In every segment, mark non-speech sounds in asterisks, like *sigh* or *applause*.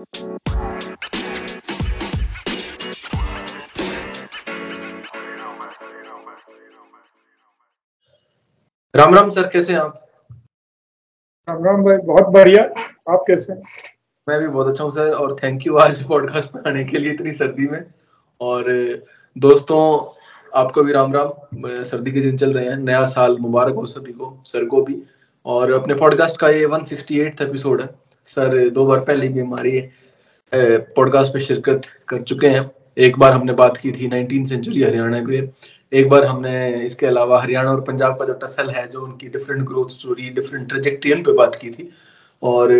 Ram Ram sir कैसे हैं आप? राम राम भाई बहुत बढ़िया। आप कैसे हैं? मैं भी बहुत अच्छा हूँ सर और थैंक यू आज पॉडकास्ट में आने के लिए इतनी सर्दी में। और दोस्तों आपको भी राम राम। सर्दी के दिन चल रहे हैं नया साल मुबारक हो सभी को सर को भी। और अपने पॉडकास्ट का ये 168 एपिसोड है। सर, दो बार पहले भी हमारी पॉडकास्ट पे शिरकत कर चुके हैं। एक बार हमने बात की थी नाइनटीन सेंचुरी हरियाणा के। एक बार हमने इसके अलावा हरियाणा और पंजाब का जो टसल है, जो उनकी डिफरेंट ग्रोथ स्टोरी डिफरेंट ट्रेजेक्ट्रियन पे बात की थी। और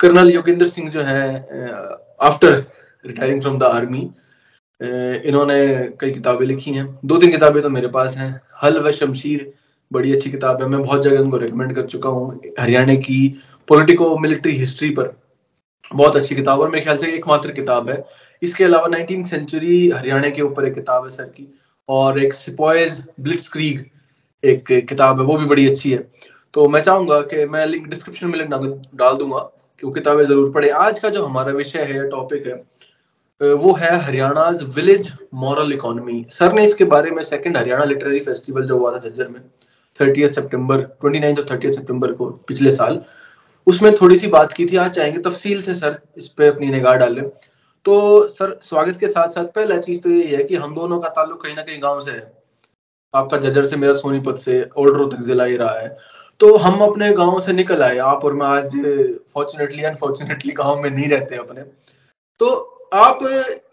कर्नल योगेंद्र सिंह जो है after retiring from the army इन्होंने कई किताबें लिखी हैं। दो तीन किताबें तो मेरे पास हैं। हल व शमशीर बड़ी अच्छी किताब है। मैं बहुत जगह उनको रिकमेंड कर चुका हूँ हरियाणा की पॉलिटिको मिलिट्री हिस्ट्री पर। बहुत अच्छी किताब और मेरे ख्याल से एकमात्र किताब है। इसके अलावा नाइनटीन सेंचुरी हरियाणा के ऊपर एक किताब है सर की, और एक सिपॉयज ब्लिट्स क्रीग एक किताब है, वो भी बड़ी अच्छी है। तो मैं चाहूँगा कि मैं लिंक डिस्क्रिप्शन में लिंक डाल दूँगा, कि वो किताबें ज़रूर पढ़े। आज का जो हमारा विषय है टॉपिक है वो है Haryana village moral economy sir ने इसके बारे में सेकंड हरियाणा लिटरेरी फेस्टिवल जो हुआ था झज्जर में थर्टी सितंबर ट्वेंटी नाइन और थर्टी सितंबर को पिछले साल। उसमें थोड़ी सी बात की थी, आज चाहेंगे तफसील से, सर, इस पे अपनी निगाह डालें। तो सर, स्वागत के साथ साथ पहला चीज़ तो यही है कि हम दोनों का ताल्लुक कहीं ना कहीं गाँव से है। आपका जजर से, मेरा सोनीपत से, ओल्ड रोहतक जिला ही रहा है। तो हम अपने गाँव से निकल आए, आप और मैं आज फॉर्चुनेटली अनफॉर्चुनेटली गाँव में नहीं रहते अपने। तो आप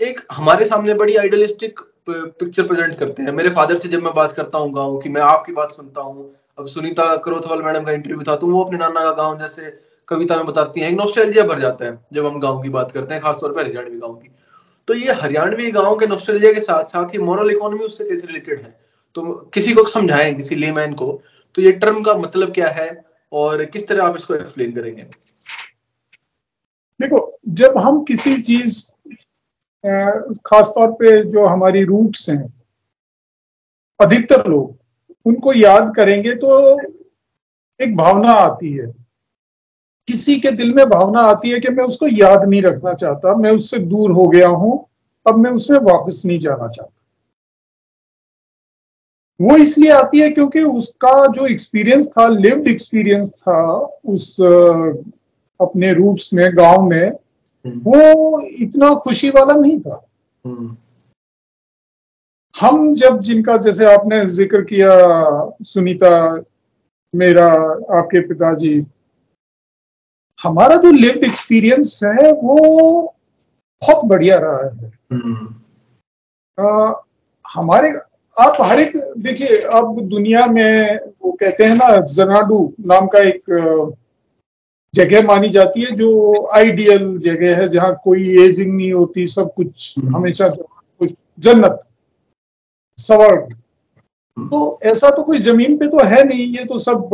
एक हमारे सामने बड़ी आइडियलिस्टिक पिक्चर प्रेजेंट करते हैं। मेरे फादर से जब मैं बात करता हूँ गाँव की, मैं आपकी बात सुनता हूँ। अब सुनीता करोथवाल मैडम का इंटरव्यू था तो वो अपने नाना का गाँव जैसे कविता में बताती हैं नोस्टैल्जिया भर जाता है जब हम गाँव की बात करते हैं, खासतौर पर हरियाणवी गाँव की। तो ये हरियाणवी गाँव के नोस्टैल्जिया के साथ साथ ही मॉरल इकोनॉमी उससे कैसे रिलेटेड है? तो किसी को समझाएँ, किसी लेमैन को तो ये टर्म का मतलब क्या है और किस तरह आप इसको एक्सप्लेन करेंगे? देखो, जब हम किसी चीज़ खासतौर पे जो हमारी रूट्स हैं, अधिकतर लोग, उनको याद करेंगे तो एक भावना आती है किसी के दिल में भावना आती है कि मैं उसको याद नहीं रखना चाहता, मैं उससे दूर हो गया हूँ, अब मैं उसमें वापस नहीं जाना चाहता वो इसलिए आती है क्योंकि उसका जो एक्सपीरियंस था लिव्ड एक्सपीरियंस था, उस, अपने रूट्स में, गाँव में। वो इतना खुशी वाला नहीं था हम्म। हम जब जिनका जैसे आपने ज़िक्र किया सुनीता मेरा आपके पिताजी हमारा जो लिव एक्सपीरियंस है वो बहुत बढ़िया रहा है हम्म। आ, हमारे आप हर एक देखिए अब दुनिया में वो कहते हैं ना जनाडू नाम का एक जगह मानी जाती है जो आइडियल जगह है जहाँ कोई एजिंग नहीं होती सब कुछ हम्म। हमेशा कुछ जन्नत स्वर्ग तो ऐसा तो कोई ज़मीन पे तो है नहीं ये तो सब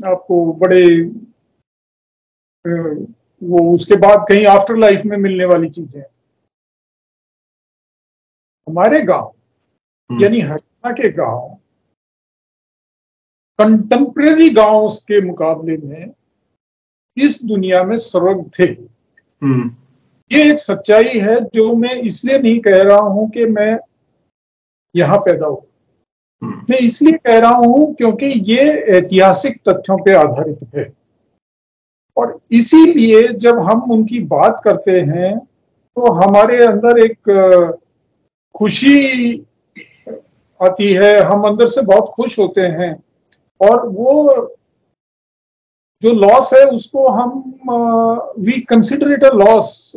आपको बड़े वो उसके बाद कहीं आफ्टर लाइफ में मिलने वाली चीज़ें हमारे गाँव हम्म। यानी हरियाणा के गाँव कंटेम्प्रेरी गाँव के मुकाबले में इस दुनिया में स्वर्ग थे। हम्म। ये एक सच्चाई है जो मैं इसलिए नहीं कह रहा हूँ कि मैं यहाँ पैदा हूँ। हम्म। मैं इसलिए कह रहा हूँ क्योंकि ये ऐतिहासिक तथ्यों पर आधारित है। और इसीलिए जब हम उनकी बात करते हैं तो हमारे अंदर एक खुशी आती है। हम अंदर से बहुत खुश होते हैं। और वो जो लॉस है उसको हम we consider it a loss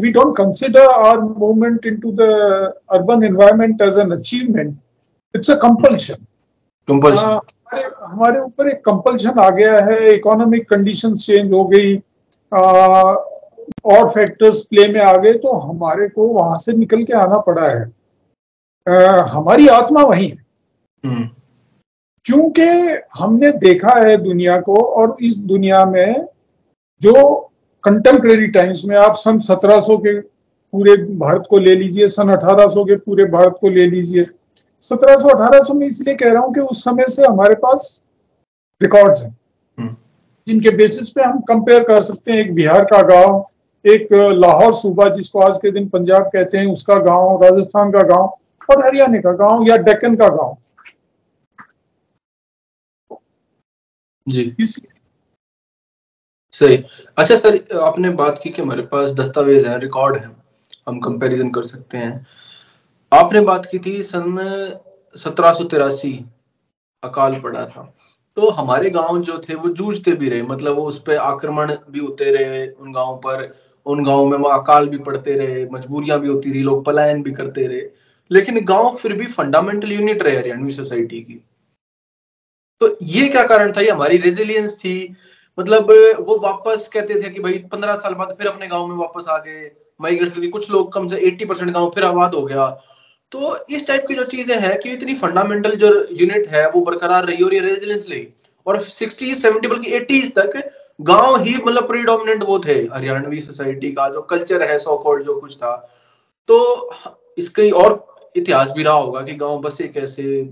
we don't consider our movement into the urban environment as an achievement it's a compulsion हमारे ऊपर एक कंपल्शन आ गया है इकोनॉमिक कंडीशन चेंज हो गई uh, और फैक्टर्स प्ले में आ गए तो हमारे को वहाँ से निकल के आना पड़ा है। Uh, हमारी आत्मा वही है। hmm. क्योंकि हमने देखा है दुनिया को और इस दुनिया में जो कंटेम्प्रेरी टाइम्स में आप सन 1700 के पूरे भारत को ले लीजिए सन 1800 के पूरे भारत को ले लीजिए। 1700 1800 में इसलिए कह रहा हूँ कि उस समय से हमारे पास रिकॉर्ड्स हैं। हम्म। जिनके बेसिस पे हम कंपेयर कर सकते हैं। एक बिहार का गाँव एक लाहौर सूबा जिसको आज के दिन पंजाब कहते हैं उसका गाँव राजस्थान का गाँव और हरियाणा का गाँव या डेक्कन का गाँव। जी। सही। अच्छा सर आपने बात की कि हमारे पास दस्तावेज़ हैं रिकॉर्ड हैं हम कंपैरिजन कर सकते हैं। आपने बात की थी सन सत्रह अकाल पड़ा था। तो हमारे गाँव जो थे वो जूझते भी रहे। मतलब वो उस पर आक्रमण भी होते रहे उन गाँव पर। उन गाँव में वो अकाल भी पड़ते रहे मजबूरियाँ भी होती रही लोग पलायन भी करते रहे। लेकिन गाँव फिर भी फंडामेंटल यूनिट रहे हरियाणवी सोसाइटी की। तो ये क्या कारण था? ये हमारी रेजिलियंस थी। मतलब वो वापस कहते थे कि भाई, पंद्रह साल बाद फिर अपने गाँव में वापस आ गए माइग्रेशन कुछ लोग कम से एट्टी परसेंट गाँव फिर आबाद हो गया। तो इस टाइप की जो चीज़ें हैं कि इतनी फंडामेंटल जो यूनिट है, वो बरकरार रही और ये रेजिलेंस रही और सिक्सटी सेवेंटी बल्कि एटीज तक गाँव ही मतलब प्रीडोमिनेंट वो थे। हरियाणवी सोसाइटी का जो कल्चर है सो कॉल्ड जो कुछ था। तो इसके और इतिहास भी रहा होगा कि गाँव बसे एक ऐसे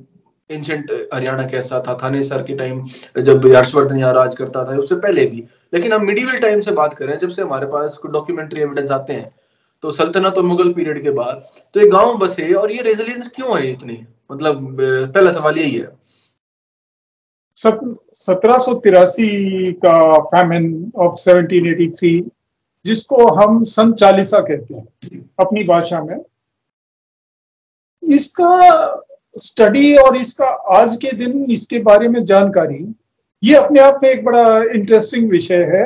एंशंट हरियाणा कैसा था? थाने सर के टाइम जब हर्षवर्धन यहाँ राज करता था, उससे पहले भी। लेकिन हम मिडिवल टाइम से बात करें जब से हमारे पास डॉक्यूमेंट्री एविडेंस आते हैं तो सल्तनत और मुगल पीरियड के बाद तो ये गाँव बसे और ये रेजिलियंस क्यों है इतनी? मतलब पहला सवाल यही है। सत्रह सौ तिरासी का फैमिन ऑफ़ 1783 जिसको हम सन चालीसा कहते हैं, अपनी भाषा में। इसका स्टडी और इसका आज के दिन इसके बारे में जानकारी ये अपने आप में एक बड़ा इंटरेस्टिंग विषय है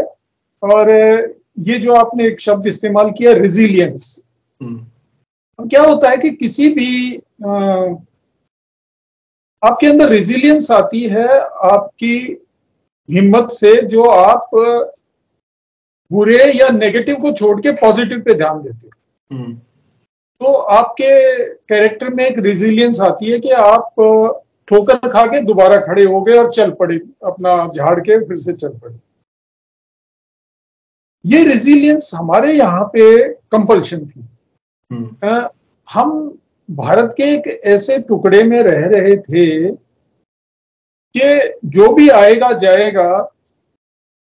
और ये जो आपने एक शब्द इस्तेमाल किया रिजिलियंस हम्म। क्या होता है कि किसी भी आ, आपके अंदर रिजिलियंस आती है आपकी हिम्मत से जो आप बुरे या नेगेटिव को छोड़ के पॉजिटिव पे ध्यान देते हम्म। तो आपके कैरेक्टर में एक रिजिलियंस आती है कि आप ठोकर खा के दोबारा खड़े हो गए और चल पड़े अपना झाड़ के फिर से चल पड़े ये रेजिलियंस हमारे यहाँ पे कंपल्शन थी हम्म। हम भारत के एक ऐसे टुकड़े में रह रहे थे कि जो भी आएगा जाएगा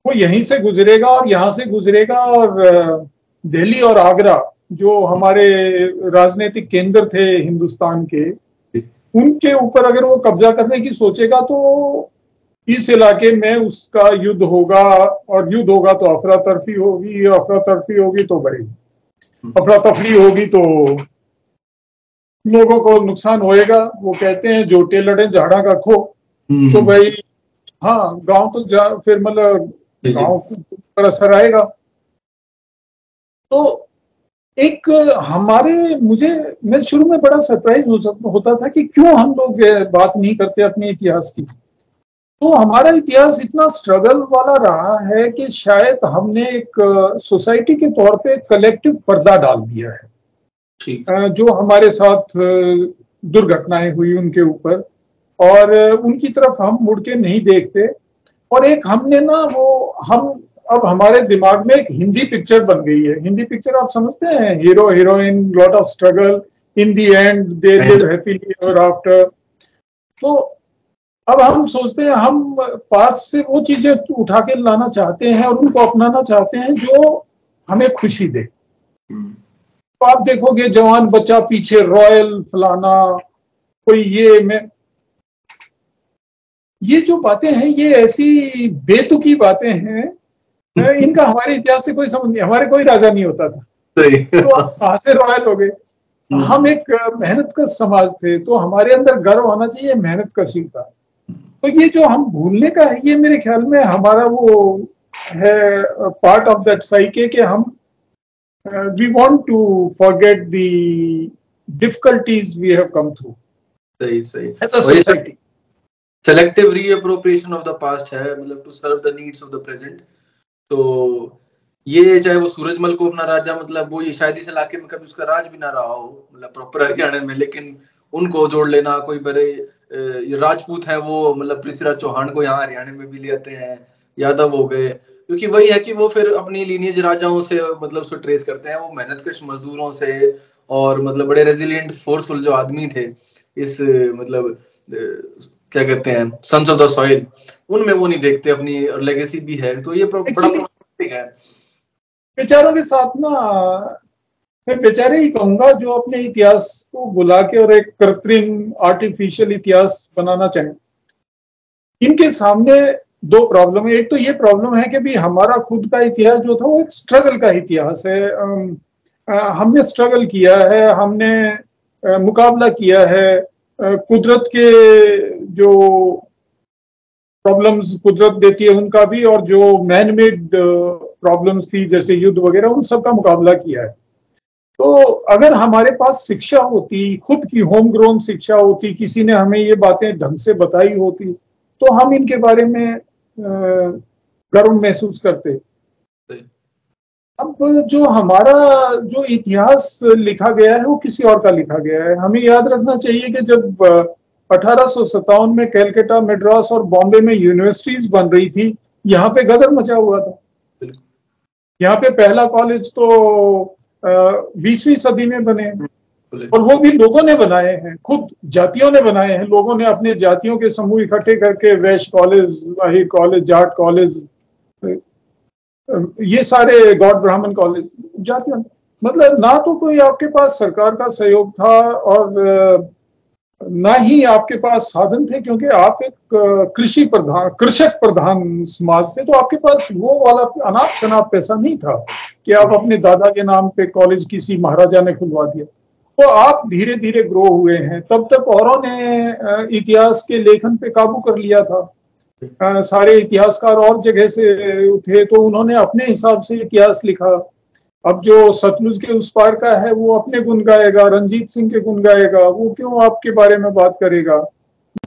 वो यहीं से गुजरेगा और यहाँ से गुजरेगा और दिल्ली और आगरा जो हमारे राजनीतिक केंद्र थे हिंदुस्तान के उनके ऊपर अगर वो कब्जा करने की सोचेगा तो इस इलाके में उसका युद्ध होगा और युद्ध होगा तो अफरा तफरी होगी अफरा तफरी होगी तो बढ़ेगी हम्म। अफरा तफरी होगी तो लोगों को नुकसान होएगा। वो कहते हैं जो लड़े झाड़ा का खो हम्म। तो भाई हाँ गाँव तो जा फिर मतलब गाँव पर असर आएगा। तो एक हमारे मुझे मैं शुरू में बड़ा सरप्राइज़ हो सकता होता था कि क्यों हम लोग बात नहीं करते अपने इतिहास की। तो हमारा इतिहास इतना स्ट्रगल वाला रहा है कि शायद हमने एक सोसाइटी के तौर पे कलेक्टिव पर्दा डाल दिया है। जो हमारे साथ दुर्घटनाएँ हुई उनके ऊपर और उनकी तरफ़ हम मुड़ के नहीं देखते। और एक हमने ना वो हम अब हमारे दिमाग में एक हिंदी पिक्चर बन गई है। हिंदी पिक्चर आप समझते हैं? Hero heroine lot of struggle in the end they live happily ever after तो अब हम सोचते हैं हम पास से वो चीज़ें उठा के लाना चाहते हैं और उनको अपनाना चाहते हैं जो हमें खुशी दे। तो आप देखोगे जवान बच्चा पीछे रॉयल फलाना कोई ये में ये जो बातें हैं ये ऐसी बेतुकी बातें हैं इनका हमारे इतिहास से कोई समझ नहीं हमारे कोई राजा नहीं होता था। तो कहा से रॉयल हो गए। हम्म। हम एक मेहनत का समाज थे तो हमारे अंदर गर्व होना चाहिए मेहनत कशी का तो ये जो हम भूलने का है ये मेरे ख्याल में हमारा वो है पार्ट ऑफ़ दैट साइके के हम we want to forget the difficulties we have come through सही सही। As a society selective reappropriation of the past है मतलब to serve the needs of the present तो ये चाहे वो सूरजमल को अपना राजा मतलब वो ये शायद इस इलाके में कभी उसका राज भी ना रहा हो मतलब प्रॉपर हरियाणा में, लेकिन उनको जोड़ लेना, कोई बड़े राजपूत है वो मतलब पृथ्वीराज चौहान को यहाँ हरियाणा में भी ले आते हैं, यादव हो गए। क्योंकि वही है कि वो फिर अपनी लीनियज राजाओं से मतलब उसको ट्रेस करते हैं, वो मेहनत कश मजदूरों से, और मतलब बड़े रेजिलियंट फोर्सफुल जो आदमी थे, इस मतलब क्या कहते हैं सन्स ऑफ़ द सॉइल उनमें वो नहीं देखते अपनी लेगेसी भी है तो ये बड़ा है। बेचारों के साथ ना मैं बेचारे ही कहूँगा जो अपने इतिहास को बुला के और एक कृत्रिम आर्टिफिशियल इतिहास बनाना चाहें। इनके सामने दो प्रॉब्लम है। एक तो ये प्रॉब्लम है कि भी हमारा खुद का इतिहास जो था वो एक स्ट्रगल का इतिहास है। हमने स्ट्रगल किया है हमने मुकाबला किया है कुदरत के जो प्रॉब्लम्स कुदरत देती है उनका भी और जो मैन मेड प्रॉब्लम्स थी जैसे युद्ध वगैरह उन सब का मुकाबला किया है। तो अगर हमारे पास शिक्षा होती खुद की होम ग्रोन शिक्षा होती किसी ने हमें ये बातें ढंग से बताई होती तो हम इनके बारे में गर्व महसूस करते। अब जो हमारा जो इतिहास लिखा गया है वो किसी और का लिखा गया है। हमें याद रखना चाहिए कि जब अठारह सौ सत्तावन में कैलकाटा मेड्रास और बॉम्बे में यूनिवर्सिटीज बन रही थी। यहाँ पे गदर मचा हुआ था। यहाँ पे पहला कॉलेज तो बीसवीं सदी में बने और वो भी लोगों ने बनाए हैं खुद जातियों ने बनाए हैं। लोगों ने अपने जातियों के समूह इकट्ठे करके वैश कॉलेज वाहिर कॉलेज जाट कॉलेज ये सारे गॉड ब्राह्मण कॉलेज जातियों मतलब ना तो कोई आपके पास सरकार का सहयोग था और ना ही आपके पास साधन थे, क्योंकि आप एक कृषि प्रधान, कृषक प्रधान समाज थे तो आपके पास वो वाला अनाप शनाप पैसा नहीं था कि आप अपने दादा के नाम पे कॉलेज किसी महाराजा ने खुलवा दिया। तो आप धीरे धीरे ग्रो हुए हैं। तब तक औरों ने इतिहास के लेखन पे काबू कर लिया था। सारे इतिहासकार और जगह से उठे तो उन्होंने अपने हिसाब से इतिहास लिखा। अब जो सतलुज के उस पार का है वो अपने गुण गाएगा रंजीत सिंह के गुण गाएगा वो क्यों आपके बारे में बात करेगा?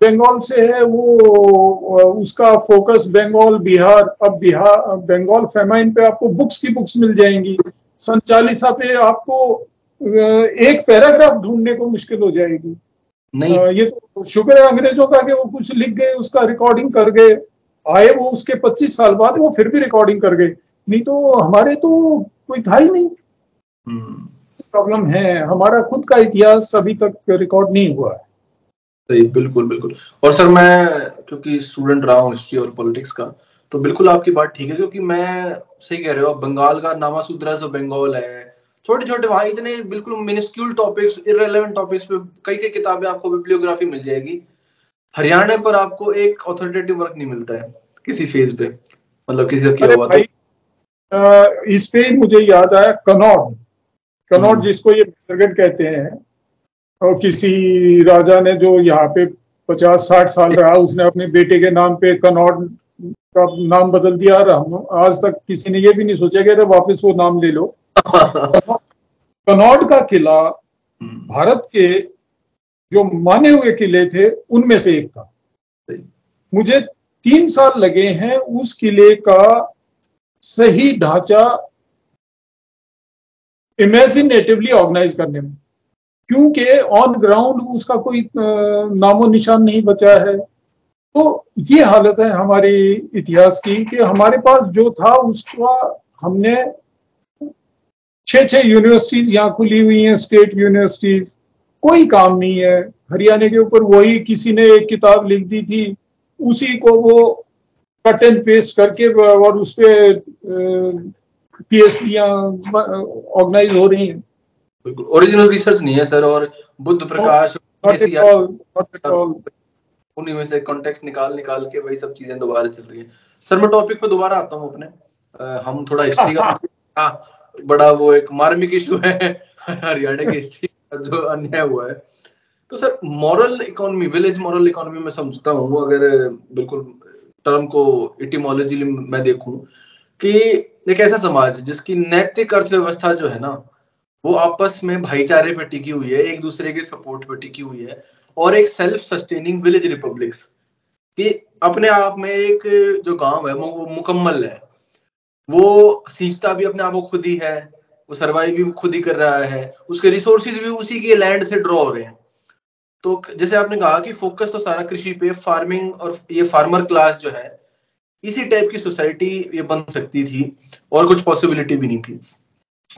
बंगाल से है वो उसका फोकस बंगाल बिहार अब बिहार बंगाल फेमाइन पे आपको बुक्स की बुक्स मिल जाएँगी। संचालिसा पे आपको एक पैराग्राफ ढूँढने को मुश्किल हो जाएगी। नहीं। ये तो शुक्र है अंग्रेज़ों का कि वो कुछ लिख गए उसका रिकॉर्डिंग कर गए। आए वो उसके 25 साल बाद वो फिर भी रिकॉर्डिंग कर गए। नहीं तो हमारे तो कोई था ही नहीं। प्रॉब्लम हम्म। है। हमारा खुद का इतिहास अभी तक रिकॉर्ड नहीं हुआ है। सही बिल्कुल बिल्कुल। और सर मैं क्योंकि स्टूडेंट रहा हूँ हिस्ट्री और पॉलिटिक्स का तो बिल्कुल आपकी बात ठीक है क्योंकि मैं सही कह रहे हो बंगाल का नामा सुद्रा बंगाल है छोटे छोटे वहाँ इतने बिल्कुल मिनिस्क्यूल टॉपिक्स इरेलीवेंट टॉपिक्स पे कई कई किताबें आपको बिब्लियोग्राफी मिल जाएगी। हरियाणा पर आपको एक ऑथोरिटेटिव वर्क नहीं मिलता है किसी फ़ेज़ पे मतलब किसी का किया हुआ तो। इस पे ही मुझे याद आया कनौड कनौड हम्म। जिसको ये कहते हैं और किसी राजा ने जो यहाँ पे पचास साठ साल रहा उसने अपने बेटे के नाम पे कनौड का नाम बदल दिया और हम आज तक किसी ने ये भी नहीं सोचा कि अरे वापस वो नाम ले लो कनौड का किला हम्म। भारत के जो माने हुए किले थे उनमें से एक था मुझे तीन साल लगे हैं उस किले का सही ढांचा इमेजिनेटिवली ऑर्गेनाइज करने में। क्योंकि ऑन ग्राउंड उसका कोई नामो निशान नहीं बचा है। तो ये हालत है हमारी इतिहास की कि हमारे पास जो था उसका हमने छह छह यूनिवर्सिटीज यहाँ खुली हुई हैं स्टेट यूनिवर्सिटीज कोई काम नहीं है। हरियाणा के ऊपर वही किसी ने एक किताब लिख दी थी, उसी को वो कट एंड पेस्ट करके और उस पर ऑर्गेनाइज हो रही हैं। ओरिजिनल रिसर्च नहीं है सर और बुद्ध प्रकाश उन्हीं में से कॉन्टेक्स्ट निकाल निकाल के वही सब चीज़ें दोबारा चल रही है। सर मैं टॉपिक पे दोबारा आता हूँ अपने। आ, हम थोड़ा हिस्ट्री का *laughs* बड़ा वो एक मार्मिक इशू है हरियाणा की हिस्ट्री जो अन्याय हुआ है। तो sir moral economy village moral economy में समझता हूँ अगर बिल्कुल टर्म को इटिमोलॉजी में देखूँ कि एक ऐसा समाज जिसकी नैतिक अर्थव्यवस्था जो है ना, वो आपस में भाईचारे पे टिकी हुई है, एक दूसरे के सपोर्ट पे टिकी हुई है और एक सेल्फ सस्टेनिंग विलेज रिपब्लिक्स कि अपने आप में एक जो गाँव है, वो मुकम्मल है। वो सींचता भी अपने आप को खुद ही है, वो सर्वाइव भी खुद ही कर रहा है, उसके रिसोर्सेज भी उसी के लैंड से ड्रॉ हो रहे हैं। तो जैसे आपने कहा कि फोकस तो सारा कृषि पे फ़ार्मिंग और ये फार्मर क्लास जो है, इसी टाइप की सोसाइटी ये बन सकती थी और कुछ पॉसिबिलिटी भी नहीं थी।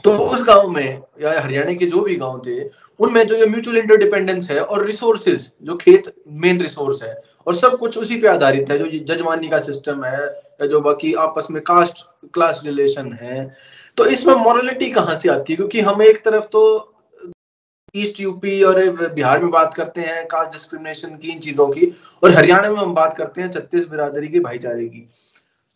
तो उस गाँव में या हरियाणा के जो भी गाँव थे, उनमें जो ये म्यूचुअल इंटरडिपेंडेंस है और रिसोर्सेज जो खेत मेन रिसोर्स है, और सब कुछ उसी पे आधारित है, जो जजमानी का सिस्टम है, या जो बाकी आपस में कास्ट क्लास रिलेशन है। तो इसमें मॉरलिटी कहाँ से आती है? क्योंकि हम एक तरफ़ तो ईस्ट यूपी और बिहार में बात करते हैं कास्ट डिस्क्रिमिनेशन की इन चीज़ों की, और हरियाणा में हम बात करते हैं छत्तीस बिरादरी के भाईचारे की।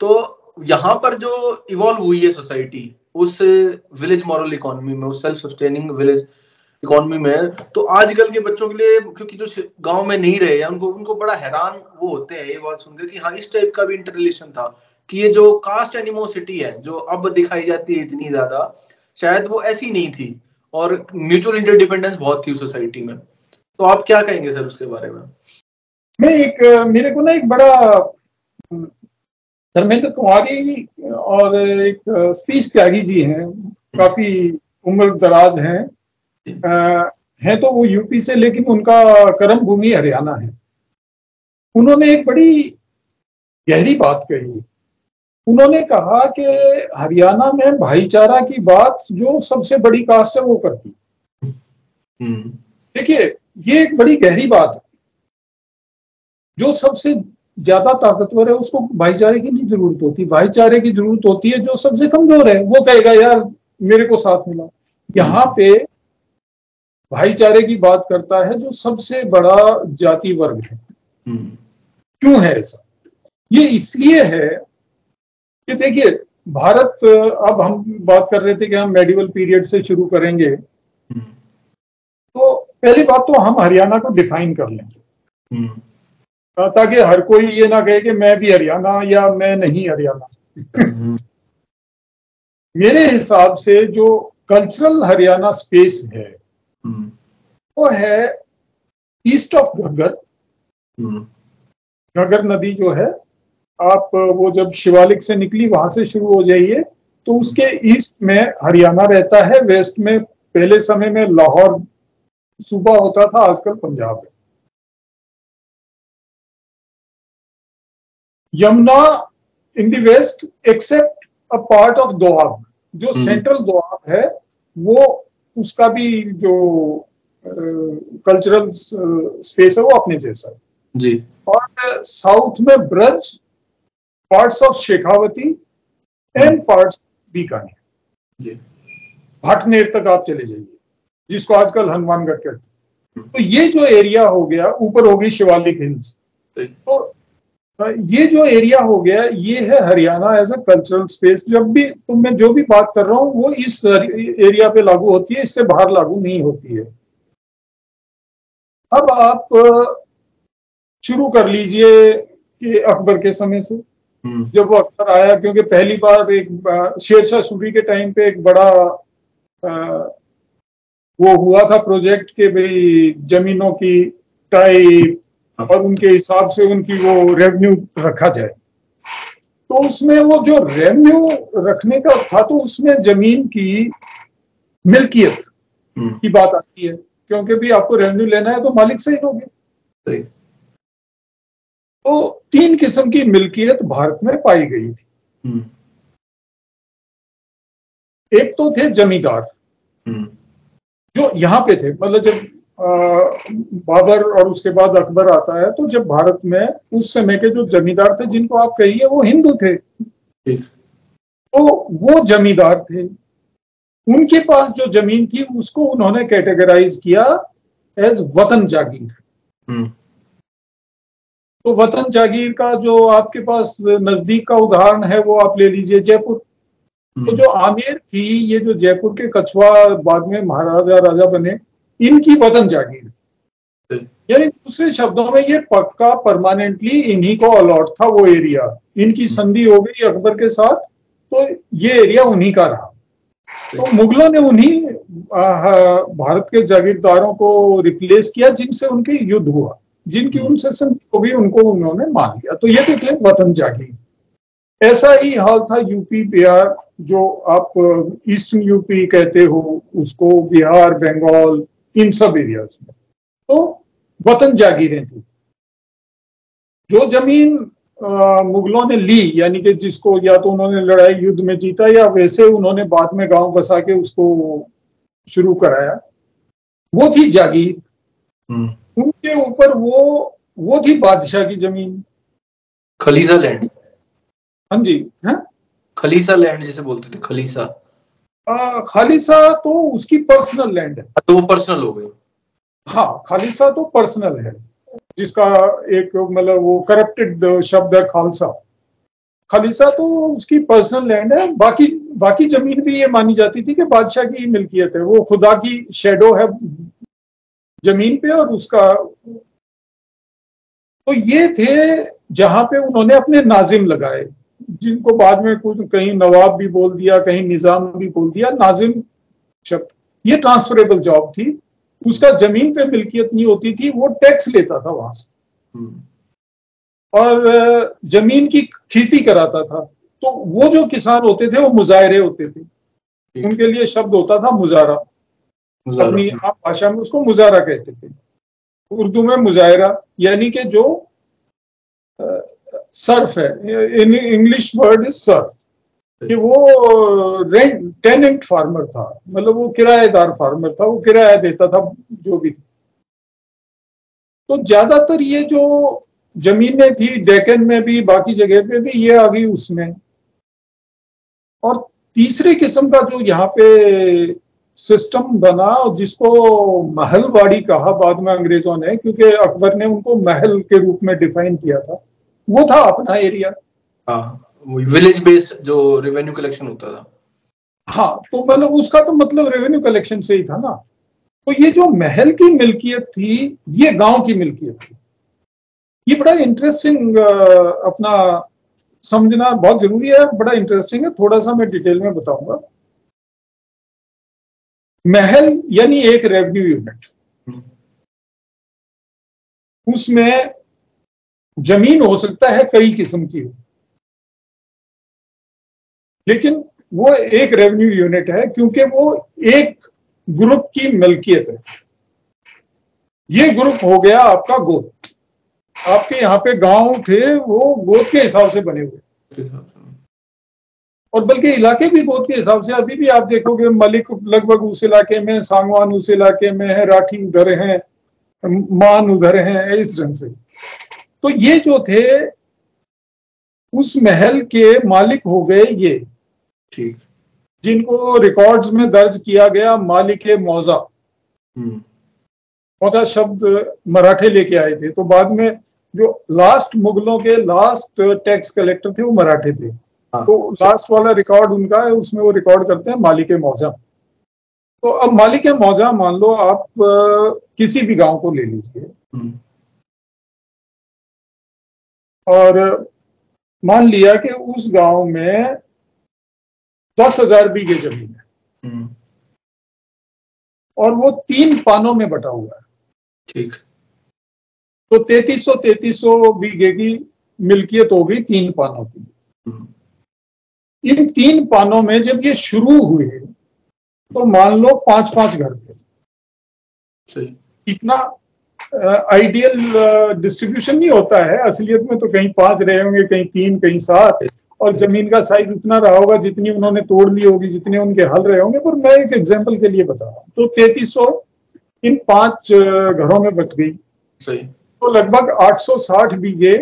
तो यहाँ पर जो इवॉल्व हुई है सोसाइटी उस विलेज मॉरल इकोनॉमी में, उस सेल्फ सस्टेनिंग विलेज इकोनॉमी में तो आजकल के बच्चों के लिए, क्योंकि जो गाँव में नहीं रहे हैं, उनको उनको बड़ा हैरान वो होते हैं, ये बात सुनकर कि हाँ इस टाइप का भी इंटर रिलेशन था, कि ये जो कास्ट एनिमोसिटी है, जो अब दिखाई जाती है इतनी ज़्यादा, शायद वो ऐसी नहीं थी। और म्यूचुअल इंटरडिपेंडेंस बहुत थी सोसाइटी में। तो आप क्या कहेंगे सर उसके बारे में? मैं एक मेरे को ना एक बड़ा धर्मेंद्र कुमारी और एक सतीश त्यागी जी हैं काफ़ी उम्र दराज हैं। हैं तो वो यूपी से लेकिन उनका कर्म भूमि हरियाणा है। उन्होंने एक बड़ी गहरी बात कही। उन्होंने कहा कि हरियाणा में भाईचारा की बात जो सबसे बड़ी कास्ट है वो करती हम्म। देखिए ये एक बड़ी गहरी बात है। जो सबसे ज़्यादा ताकतवर है उसको भाईचारे की नहीं ज़रूरत होती। भाईचारे की ज़रूरत होती है जो सबसे कमज़ोर है। वो कहेगा यार मेरे को साथ मिला। यहाँ पे भाईचारे की बात करता है जो सबसे बड़ा जाति वर्ग है। हम्म। क्यों है ऐसा? ये इसलिए है कि देखिए भारत अब हम बात कर रहे थे कि हम मेडिवल पीरियड से शुरू करेंगे हम्म। तो पहली बात तो हम हरियाणा को डिफाइन कर लेंगे हम्म। ताकि हर कोई ये ना कहे कि मैं भी हरियाणा या मैं नहीं हरियाणा हम्म। मेरे हिसाब से जो कल्चरल हरियाणा स्पेस है। वो है ईस्ट ऑफ़ घग्गर। घग्गर नदी जो है आप वो जब शिवालिक से निकली वहाँ से शुरू हो जाइए तो उसके ईस्ट में हरियाणा रहता है वेस्ट में पहले समय में लाहौर सूबा होता था आजकल पंजाब है। Yamuna in the west except a part of Doab जो सेंट्रल हम्म। दोआब है वो उसका भी जो कल्चरल uh, स्पेस है वो अपने जैसा है। जी। और साउथ में Braj parts of Shekhawati and parts Bikaner जी। भाटनेर तक आप चले जाइए जिसको आजकल हनुमानगढ़ कहते हैं। हम्म। तो ये जो एरिया हो गया ऊपर होगी शिवालिक हिल्स। तो ये जो एरिया हो गया ये है Haryana as a cultural space जब भी तुम मैं जो भी बात कर रहा हूँ वो इस एरिया पे लागू होती है इससे बाहर लागू नहीं होती है। अब आप शुरू कर लीजिए कि अकबर के समय से। जब वो अक्सर आया क्योंकि पहली बार एक शेरशाह सूरी के टाइम पे एक बड़ा आ, वो हुआ था प्रोजेक्ट के भाई जमीनों की टाइप हाँ। और उनके हिसाब से उनकी वो रेवेन्यू रखा जाए तो उसमें वो जो रेवेन्यू रखने का था तो उसमें ज़मीन की मिल्कियत हम्म। की बात आती है क्योंकि भी आपको रेवेन्यू लेना है तो मालिक से ही लोगे तो तीन किस्म की मिल्कियत भारत में पाई गई थी हम्म। एक तो थे जमींदार हम्म। जो यहाँ पे थे मतलब जब बाबर और उसके बाद अकबर आता है तो जब भारत में उस समय के जो जमींदार थे जिनको आप कहिए वो हिंदू थे तो वो जमींदार थे उनके पास जो ज़मीन थी उसको उन्होंने कैटेगराइज किया एज वतन जागीर हम्म। तो वतन जागीर का जो आपके पास नज़दीक का उदाहरण है वो आप ले लीजिए जयपुर। तो हम्म। जो आमेर थी ये जो जयपुर के कछुआ बाद में महाराजा राजा बने इनकी वतन जागीर। यानी दूसरे शब्दों में ये पक्का परमानेंटली इन्हीं को अलॉट था वो एरिया इनकी संधि हो गई अकबर के साथ तो ये एरिया उन्हीं का रहा। तो मुगलों ने उन्हीं भारत के जागीरदारों को रिप्लेस किया जिनसे उनके युद्ध हुआ। जिनकी हम्म। उनसे हो गई उनको उन्होंने मान लिया। तो ये थे वतन जागीर ऐसा ही हाल था यूपी बिहार जो आप ईस्टर्न यूपी कहते हो उसको बिहार बंगाल इन सब एरियाज़ में। तो वतन जागीरें थी। जो ज़मीन मुगलों ने ली यानी कि जिसको या तो उन्होंने लड़ाई युद्ध में जीता या वैसे उन्होंने बाद में गाँव बसा के उसको शुरू कराया वो थी जागीर हम्म। उनके ऊपर वो वो थी बादशाह की ज़मीन। खलीसा लैंड हाँ जी है? खलीसा लैंड जिसे बोलते थे खलीसा। आ, खालिसा तो उसकी पर्सनल लैंड है। तो वो पर्सनल हो गई। हाँ खालिसा तो पर्सनल है जिसका एक मतलब वो करप्टेड शब्द है खालसा। खालिसा तो उसकी पर्सनल लैंड है। बाकी बाकी ज़मीन भी ये मानी जाती थी कि बादशाह की मिल्कियत है। वो खुदा की शेडो है ज़मीन पे और उसका तो ये थे जहाँ पे उन्होंने अपने नाजिम लगाए जिनको बाद में कुछ कहीं नवाब भी बोल दिया कहीं निज़ाम भी बोल दिया नाजिम शब्द ये ट्रांसफरेबल जॉब थी। उसका ज़मीन पे मिल्कियत नहीं होती थी वो टैक्स लेता था वहाँ से। हम्म। और ज़मीन की खेती कराता था। तो वो जो किसान होते थे वो मुजाहरे होते थे। उनके लिए शब्द होता था मुजारा। अपनी आम भाषा में उसको मुजारा कहते थे। उर्दू में मुजाहरा यानी कि जो सर्फ है in English word is serf. कि वो रेंट टेनेंट फार्मर था मतलब वो किराएदार फार्मर था वो किराया देता था जो भी। तो ज़्यादातर ये जो जमीनें थी डेकन में भी बाकी जगह पे भी ये आ गई उसमें। और तीसरे किस्म का जो यहाँ पे सिस्टम बना जिसको महलवाड़ी कहा बाद में अंग्रेज़ों ने क्योंकि अकबर ने उनको महल के रूप में डिफाइन किया था। वो था अपना एरिया हाँ विलेज बेस्ड जो रेवेन्यू कलेक्शन होता था। हाँ तो मतलब उसका तो मतलब रेवेन्यू कलेक्शन से ही था ना। तो ये जो महल की मिल्कियत थी ये गाँव की मिल्कियत थी। ये बड़ा इंटरेस्टिंग अपना समझना बहुत ज़रूरी है बड़ा इंटरेस्टिंग है। थोड़ा सा मैं डिटेल में बताऊँगा। महल यानी एक रेवेन्यू यूनिट। उसमें ज़मीन हो सकता है कई किस्म की हो। लेकिन वो एक रेवेन्यू यूनिट है क्योंकि वो एक ग्रुप की मलकियत है। ये ग्रुप हो गया आपका गोद। आपके यहाँ पे गाँव थे, वो गोद के हिसाब से बने हुए। और बल्कि इलाके भी गोद के हिसाब से अभी भी आप देखोगे मलिक लगभग उस इलाके में सांगवान उस इलाके में है राठी उधर है मान उधर है इस ढंग से। तो ये जो थे उस महल के मालिक हो गए ये ठीक। जिनको रिकॉर्ड्स में दर्ज किया गया मालिक मौजा। हम्म। मौजा शब्द मराठे लेके आए थे। तो बाद में जो लास्ट मुगलों के लास्ट टैक्स कलेक्टर थे वो मराठे थे। तो लास्ट वाला रिकॉर्ड उनका है उसमें वो रिकॉर्ड करते हैं मालिक मौजा। तो अब मालिक मौजा मान लो आप किसी भी गाँव को ले लीजिए। हम्म। और मान लिया कि उस गाँव में दस हज़ार बीघे ज़मीन है। हम्म। और वो तीन पानों में बटा हुआ है। ठीक। तो तैतीस सौ तैतीस सौ बीघे की मिल्कियत हो गई तीन पानों की। हम्म। इन तीन पानों में जब ये शुरू हुए तो मान लो पाँच पाँच घर थे। इतना आइडियल डिस्ट्रीब्यूशन नहीं होता है। असलियत में तो कहीं पाँच रहे होंगे कहीं तीन कहीं सात और ज़मीन का साइज़ उतना रहा होगा जितनी उन्होंने तोड़ ली होगी जितने उनके हल रहे होंगे। पर मैं एक एग्ज़ाम्पल के लिए बता रहा हूँ। तो तैतीस सौ इन पाँच घरों में बच गई। सही। तो लगभग 860 बीघे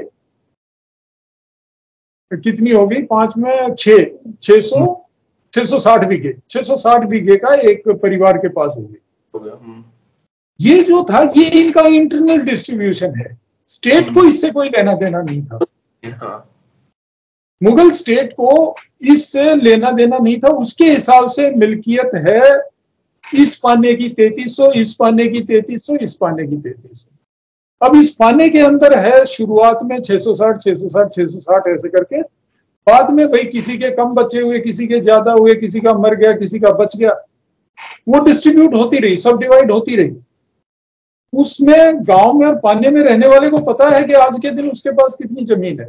कितनी हो गई? पाँच में छह। छह सौ छह सौ साठ बीघे। छह सौ साठ बीघे का एक परिवार के पास हो गई हम्म। ये जो था ये इनका इंटरनल डिस्ट्रीब्यूशन है। स्टेट को इससे कोई लेना देना नहीं था। हाँ। मुगल स्टेट को इससे लेना देना नहीं था। उसके हिसाब से मिल्कियत है। इस पाने की तैतीस सौ इस पाने की तैतीस सौ इस पाने की तैतीस सौ। अब इस पाने के अंदर है शुरुआत में 660 660 660 ऐसे करके। बाद में भाई किसी के कम बचे हुए किसी के ज़्यादा हुए किसी का मर गया किसी का बच गया वो डिस्ट्रीब्यूट होती रही सब डिवाइड होती रही। उसमें गाँव में और पाने में रहने वाले को पता है कि आज के दिन उसके पास कितनी ज़मीन है।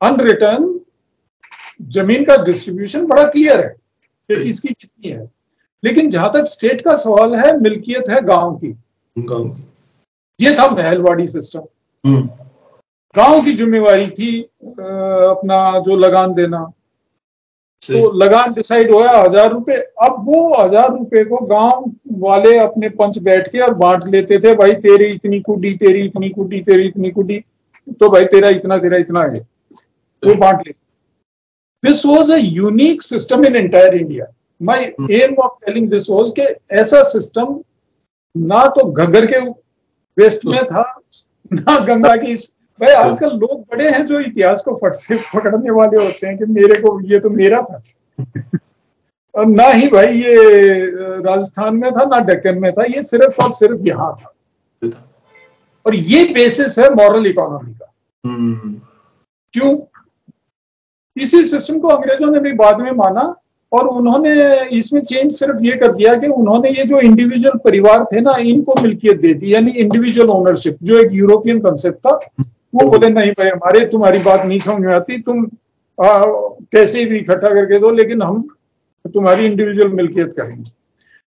अनरिटर्न हम्म। ज़मीन का डिस्ट्रीब्यूशन बड़ा क्लियर है कि किसकी कितनी है। लेकिन जहाँ तक स्टेट का सवाल है मिल्कियत है गाँव की। गाँव की। ये था महलवाड़ी सिस्टम हम्म। गाँव की जिम्मेवारी थी अपना जो लगान देना। तो लगान डिसाइड हुआ हज़ार रुपए। अब वो हज़ार रुपए को गाँव वाले अपने पंच बैठ के और बांट लेते थे भाई तेरी इतनी कुड्डी तेरी इतनी कुड्डी तेरी इतनी कुड्डी तो भाई तेरा इतना तेरा इतना है। वो बांट लेते। This was a unique system in entire India my aim of telling this was के ऐसा सिस्टम ना तो घग्गर के वेस्ट में था ना गंगा की भाई आजकल लोग बड़े हैं जो इतिहास को फट से पकड़ने वाले होते हैं कि मेरे को ये तो मेरा था। *laughs* और ना ही भाई ये राजस्थान में था ना डेक्कन में था ये सिर्फ़ और सिर्फ़ यहाँ था। और ये बेसिस है मॉरल इकोनॉमी का। हम्म। क्यों? इसी सिस्टम को अंग्रेज़ों ने भी बाद में माना और उन्होंने इसमें चेंज सिर्फ़ ये कर दिया कि उन्होंने ये जो इंडिविजुअल परिवार थे ना इनको मिल्कियत दे दी यानी इंडिविजुअल ओनरशिप जो एक यूरोपियन कंसेप्ट था वो बोले नहीं भाई हमारे तुम्हारी बात नहीं समझ में आती तुम आ, कैसे भी इकट्ठा करके दो लेकिन हम तुम्हारी इंडिविजुअल मिल्कियत करेंगे.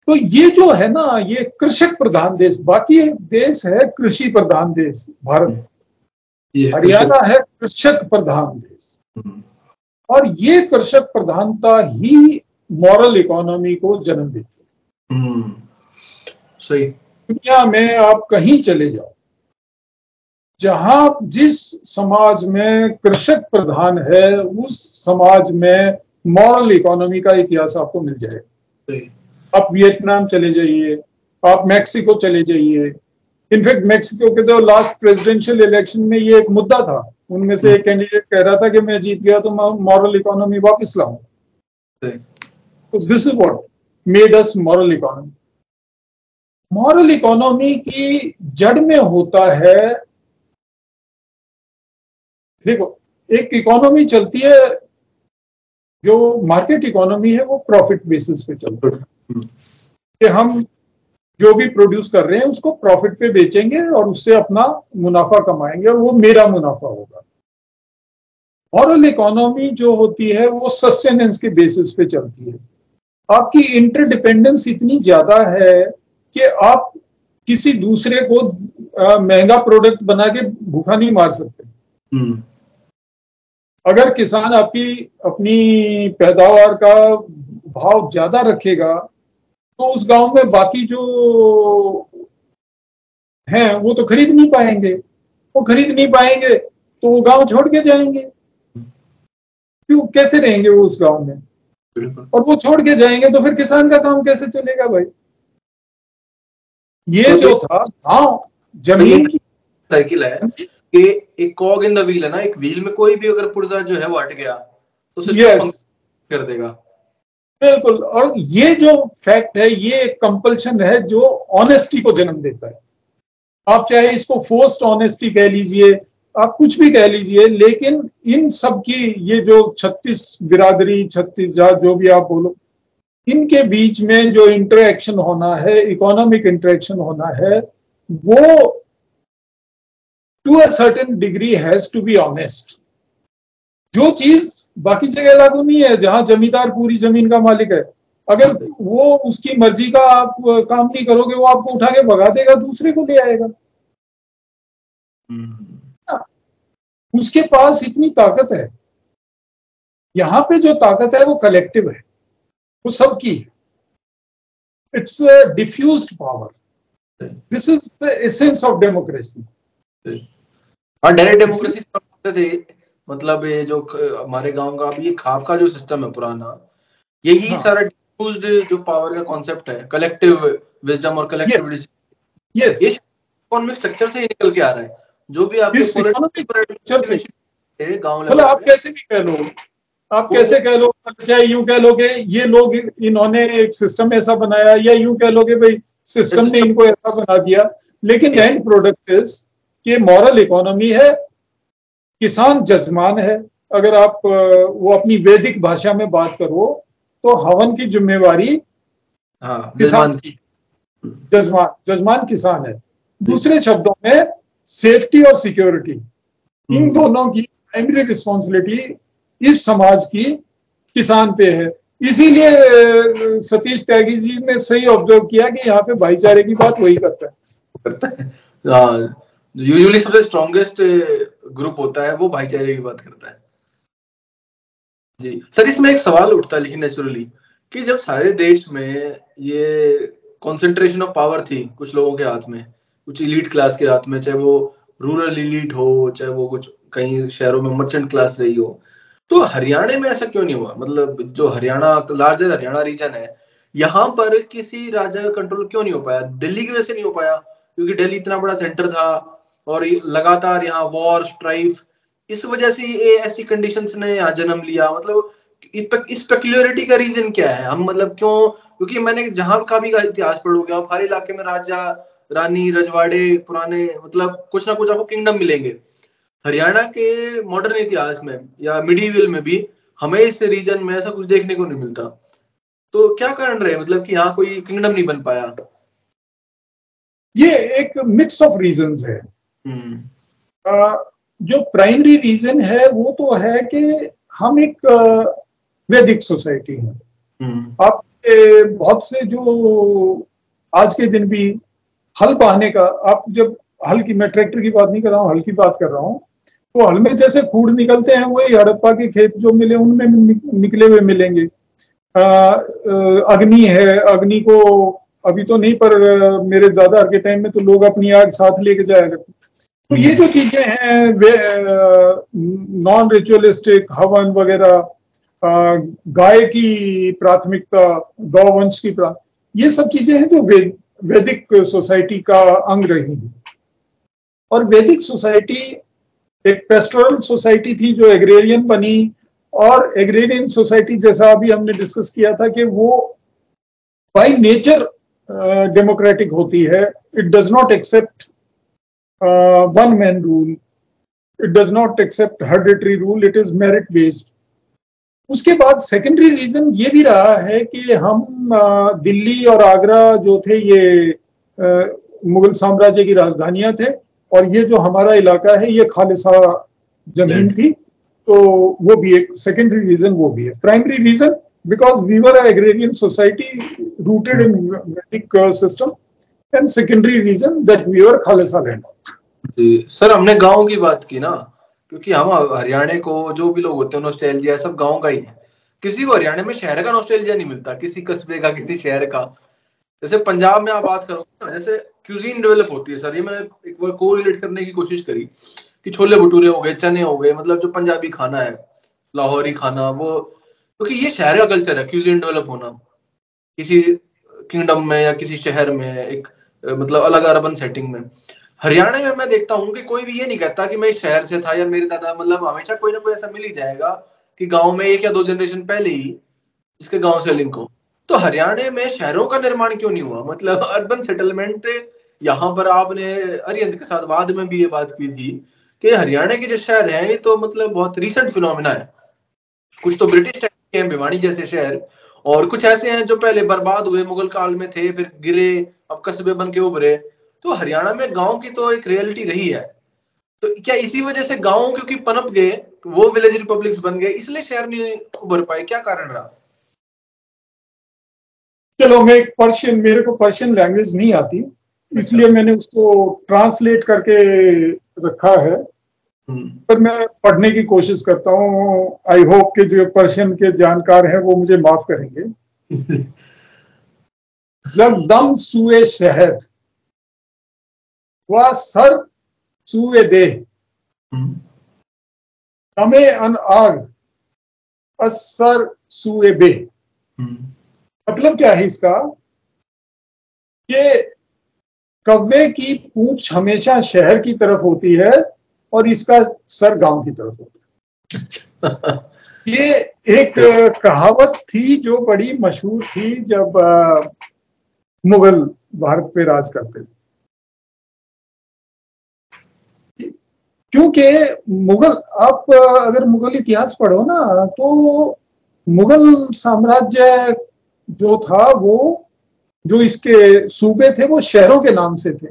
तो ये जो है ना ये कृषक प्रधान देश बाकी देश है कृषि प्रधान देश भारत। हरियाणा है कृषक प्रधान देश। हम्म। और ये कृषक प्रधानता ही मॉरल इकोनॉमी को जन्म देती है। हम्म। सही। दुनिया में आप कहीं चले जाओ जहाँ जिस समाज में कृषक प्रधान है उस समाज में मॉरल इकोनॉमी का इतिहास आपको मिल जाएगा आप वियतनाम चले जाइए आप मैक्सिको चले जाइए। इनफैक्ट मैक्सिको के तो लास्ट प्रेसिडेंशियल इलेक्शन में ये एक मुद्दा था। उनमें से एक कैंडिडेट कह रहा था कि मैं जीत गया तो मैं मॉरल इकोनॉमी वापस लाऊं तो this is what made us moral economy moral economy की जड़ में होता है, देखो, एक इकोनॉमी चलती है, जो मार्केट इकोनॉमी है वो प्रॉफिट बेसिस पे चलती है। कि हम जो भी प्रोड्यूस कर रहे हैं उसको प्रॉफिट पे बेचेंगे और उससे अपना मुनाफा कमाएँगे और वो मेरा मुनाफा होगा। मॉरल इकोनॉमी जो होती है वो सस्टेनेंस के बेसिस पे चलती है। आपकी इंटरडिपेंडेंस इतनी ज़्यादा है कि आप किसी दूसरे को महँगा प्रोडक्ट बना के भूखा नहीं मार सकते। हम्म। अगर किसान आपकी अपनी पैदावार का भाव ज़्यादा रखेगा तो उस गाँव में बाकी जो हैं वो तो खरीद नहीं पाएँगे। वो खरीद नहीं पाएँगे तो वो गाँव छोड़ के जाएँगे। क्यों? कैसे रहेंगे वो उस गाँव में? और वो छोड़ के जाएँगे तो फिर किसान का काम कैसे चलेगा भाई? ये तो जो था गाँव ज़मीन की साइकिल है कि एक कॉग इन द व्हील है ना एक व्हील में कोई भी अगर पुर्जा जो है वो हट गया तो yes. कर देगा। बिल्कुल। और ये जो फैक्ट है, ये कंपल्शन है जो ऑनेस्टी को जन्म देता है। आप चाहे इसको फोर्स्ड ऑनेस्टी कह लीजिए, आप कुछ भी कह लीजिए, लेकिन इन सब की ये जो छत्तीस बिरादरी, छत्तीस जात, जो भी आप बोलो, इनके बीच में जो इंटरेक्शन होना है इकोनॉमिक इंटरेक्शन होना है, वो to a certain degree has to be honest जो चीज़ बाकी जगह लागू नहीं है जहाँ जमींदार पूरी ज़मीन का मालिक है। अगर वो उसकी मर्ज़ी का आप काम नहीं करोगे वो आपको उठा के भगा देगा दूसरे को ले आएगा। हम्म। उसके पास इतनी ताकत है यहाँ पे जो ताकत है वो कलेक्टिव है। वो सबकी है। It's diffuse power this is the essence of democracy और डायरेक्ट डेमोक्रेसी मतलब ये जो हमारे गाँव का अभी ये खाप का जो सिस्टम है पुराना यही हाँ. सारा डिफ्यूज्ड जो पावर का कॉन्सेप्ट है कलेक्टिव विजडम और कलेक्टिव यस ये इकोनॉमिक स्ट्रक्चर से ही निकल के आ रहा है। जो भी आपके स्ट्रक्चर से। गाँव लेवल मतलब आप कैसे भी कह लो आप कैसे कह लो चाहे यूँ कह लोगे ये लोग इन्होंने एक सिस्टम ऐसा बनाया या यूँ कह लोगे भाई सिस्टम ने इनको ऐसा बना दिया। लेकिन एंड प्रोडक्ट इज़ कि मॉरल इकोनॉमी है किसान जजमान है। अगर आप वो अपनी वैदिक भाषा में बात करो तो हवन की जिम्मेवारी हाँ, किसान की। जजमान जजमान किसान है। दूसरे शब्दों में सेफ्टी और सिक्योरिटी। इन हम्म। दोनों की प्राइमरी रिस्पॉन्सिबिलिटी इस समाज की किसान पे है। इसीलिए सतीश त्यागी जी ने सही ऑब्ज़र्व किया कि यहाँ पे भाईचारे की बात वही करता है। करता है। हाँ, यूजुअली सबसे स्ट्रॉन्गेस्ट ग्रुप होता है, वो भाईचारे की बात करता है। जी। सर, इसमें एक सवाल उठता है लेकिन नेचुरली कि जब सारे देश में ये कंसंट्रेशन ऑफ़ पावर थी, कुछ लोगों के हाथ में, कुछ इलीट क्लास के हाथ में, चाहे वो रूरल इलीट हो, चाहे वो कुछ कहीं शहरों में मर्चेंट क्लास रही हो तो हरियाणा में ऐसा क्यों नहीं हुआ? मतलब जो हरियाणा लार्जर हरियाणा रीजन है, यहाँ पर किसी राजा का कंट्रोल क्यों नहीं हो पाया? दिल्ली की वजह से नहीं हो पाया? क्योंकि दिल्ली इतना बड़ा सेंटर था और लगातार यहाँ वॉर स्ट्राइफ इस वजह से ये ऐसी कंडीशंस ने यहाँ जन्म लिया। मतलब इस पेक्युलरिटी का रीजन क्या है? हम मतलब क्यों? क्योंकि मैंने जहाँ का भी इतिहास पढ़ोगे, आप हर इलाके में राजा, रानी, रजवाड़े, पुराने मतलब कुछ ना कुछ आपको किंगडम मिलेंगे। हरियाणा के मॉडर्न इतिहास में या मिडीवल में भी हमें इस रीजन में ऐसा कुछ देखने को नहीं मिलता। तो क्या कारण रहे? मतलब कि यहाँ कोई किंगडम नहीं बन पाया। ये एक मिक्स ऑफ़ रीजन है। जो प्राइमरी रीजन है वो तो है कि हम एक वैदिक सोसाइटी है। हम्म। आप बहुत से जो आज के दिन भी हल बहाने का आप जब हल की मैं ट्रैक्टर की बात नहीं कर रहा हूँ हल की बात कर रहा हूँ तो हल में जैसे खूड निकलते हैं वही हड़प्पा के खेत जो मिले उनमें निकले हुए मिलेंगे। अग्नि है अग्नि को अभी तो नहीं पर मेरे दादा के टाइम में तो लोग अपनी आग साथ लेके जाया करते तो ये जो चीज़ें हैं नॉन रिचुअलिस्टिक हवन वगैरह गाय की प्राथमिकता गौवंश की प्राथमिकता ये सब चीज़ें हैं जो वे, वैदिक सोसाइटी का अंग रही है। और वैदिक सोसाइटी एक पेस्टोरल सोसाइटी थी जो एग्रेरियन बनी और एग्रेरियन सोसाइटी जैसा अभी हमने डिस्कस किया था कि वो बाय नेचर डेमोक्रेटिक होती है। It does not accept one man rule it does not accept hereditary rule it is merit based उसके बाद सेकेंडरी रीजन ये भी रहा है कि हम uh, दिल्ली और आगरा जो थे ये uh, मुगल साम्राज्य की राजधानियाँ थे और ये जो हमारा इलाका है ये खालिसा ज़मीन थी तो वो भी एक सेकेंडरी रीजन वो भी है। Primary reason because we were agrarian society rooted in Vedic system and secondary reason that we were khalisa land sir, हमने गाँव की बात की ना, क्योंकि हम हरियाणा को, जो भी लोग होते हैं नॉस्टैल्जिया सब गाँव का ही है। किसी को हरियाणा में शहर का नॉस्टैल्जिया नहीं मिलता, किसी कस्बे का, किसी शहर का। जैसे पंजाब में आप बात करोगे ना, जैसे क्यूजीन डेवलप होती है, सर, ये मैंने एक बार को रिलेट करने की कोशिश करी कि छोले भटूरे हो गए, चने हो गए मतलब जो पंजाबी खाना है, लाहौरी खाना, वो, क्योंकि तो ये शहर का कल्चर है क्यूजीन डेवलप होना। किसी किंगडम में या किसी शहर में एक मतलब अलग अर्बन सेटिंग में। हरियाणा में मैं देखता हूँ कि कोई भी ये नहीं कहता कि मैं इस शहर से था या मेरे दादा मतलब हमेशा कोई ना कोई ऐसा मिल ही जाएगा कि गाँव में एक या दो जनरेशन पहले ही इसके गाँव से लिंक हो। तो हरियाणा में शहरों का निर्माण क्यों नहीं हुआ? मतलब अर्बन सेटलमेंट यहाँ पर आपने अरियंत के साथ बाद में भी ये बात की थी कि हरियाणा के जो शहर हैं, ये तो मतलब बहुत रिसेंट फिनोमिना है। कुछ तो ब्रिटिश हैं, भिवानी जैसे शहर, और कुछ ऐसे हैं जो पहले बर्बाद हुए, मुगल काल में थे, फिर गिरे अब कस्बे बन के उभरे तो हरियाणा में गाँव की तो एक रियलिटी रही है। तो क्या इसी वजह से गाँव क्योंकि पनप गए वो विलेज रिपब्लिक्स बन गए इसलिए शहर नहीं उभर पाए? क्या कारण रहा? चलो मैं एक पर्शियन मेरे को पर्शियन लैंग्वेज नहीं आती इसलिए मैंने उसको ट्रांसलेट करके रखा है। हम्म। पर मैं पढ़ने की कोशिश करता हूँ। आई होप के जो पर्शियन के जानकार हैं वो मुझे माफ़ करेंगे। *laughs* जगदम सुए शहर। व सर सुए दे तमे अन आग असर सुए बे हम्म। मतलब क्या है इसका? कि कव्वे की पूछ हमेशा शहर की तरफ़ होती है और इसका सर गाँव की तरफ़ होता है। *laughs* ये एक कहावत थी जो बड़ी मशहूर थी जब मुगल भारत पे राज करते थे। क्योंकि मुगल आप अगर मुगल इतिहास पढ़ो ना तो मुगल साम्राज्य जो था वो जो इसके सूबे थे वो शहरों के नाम से थे।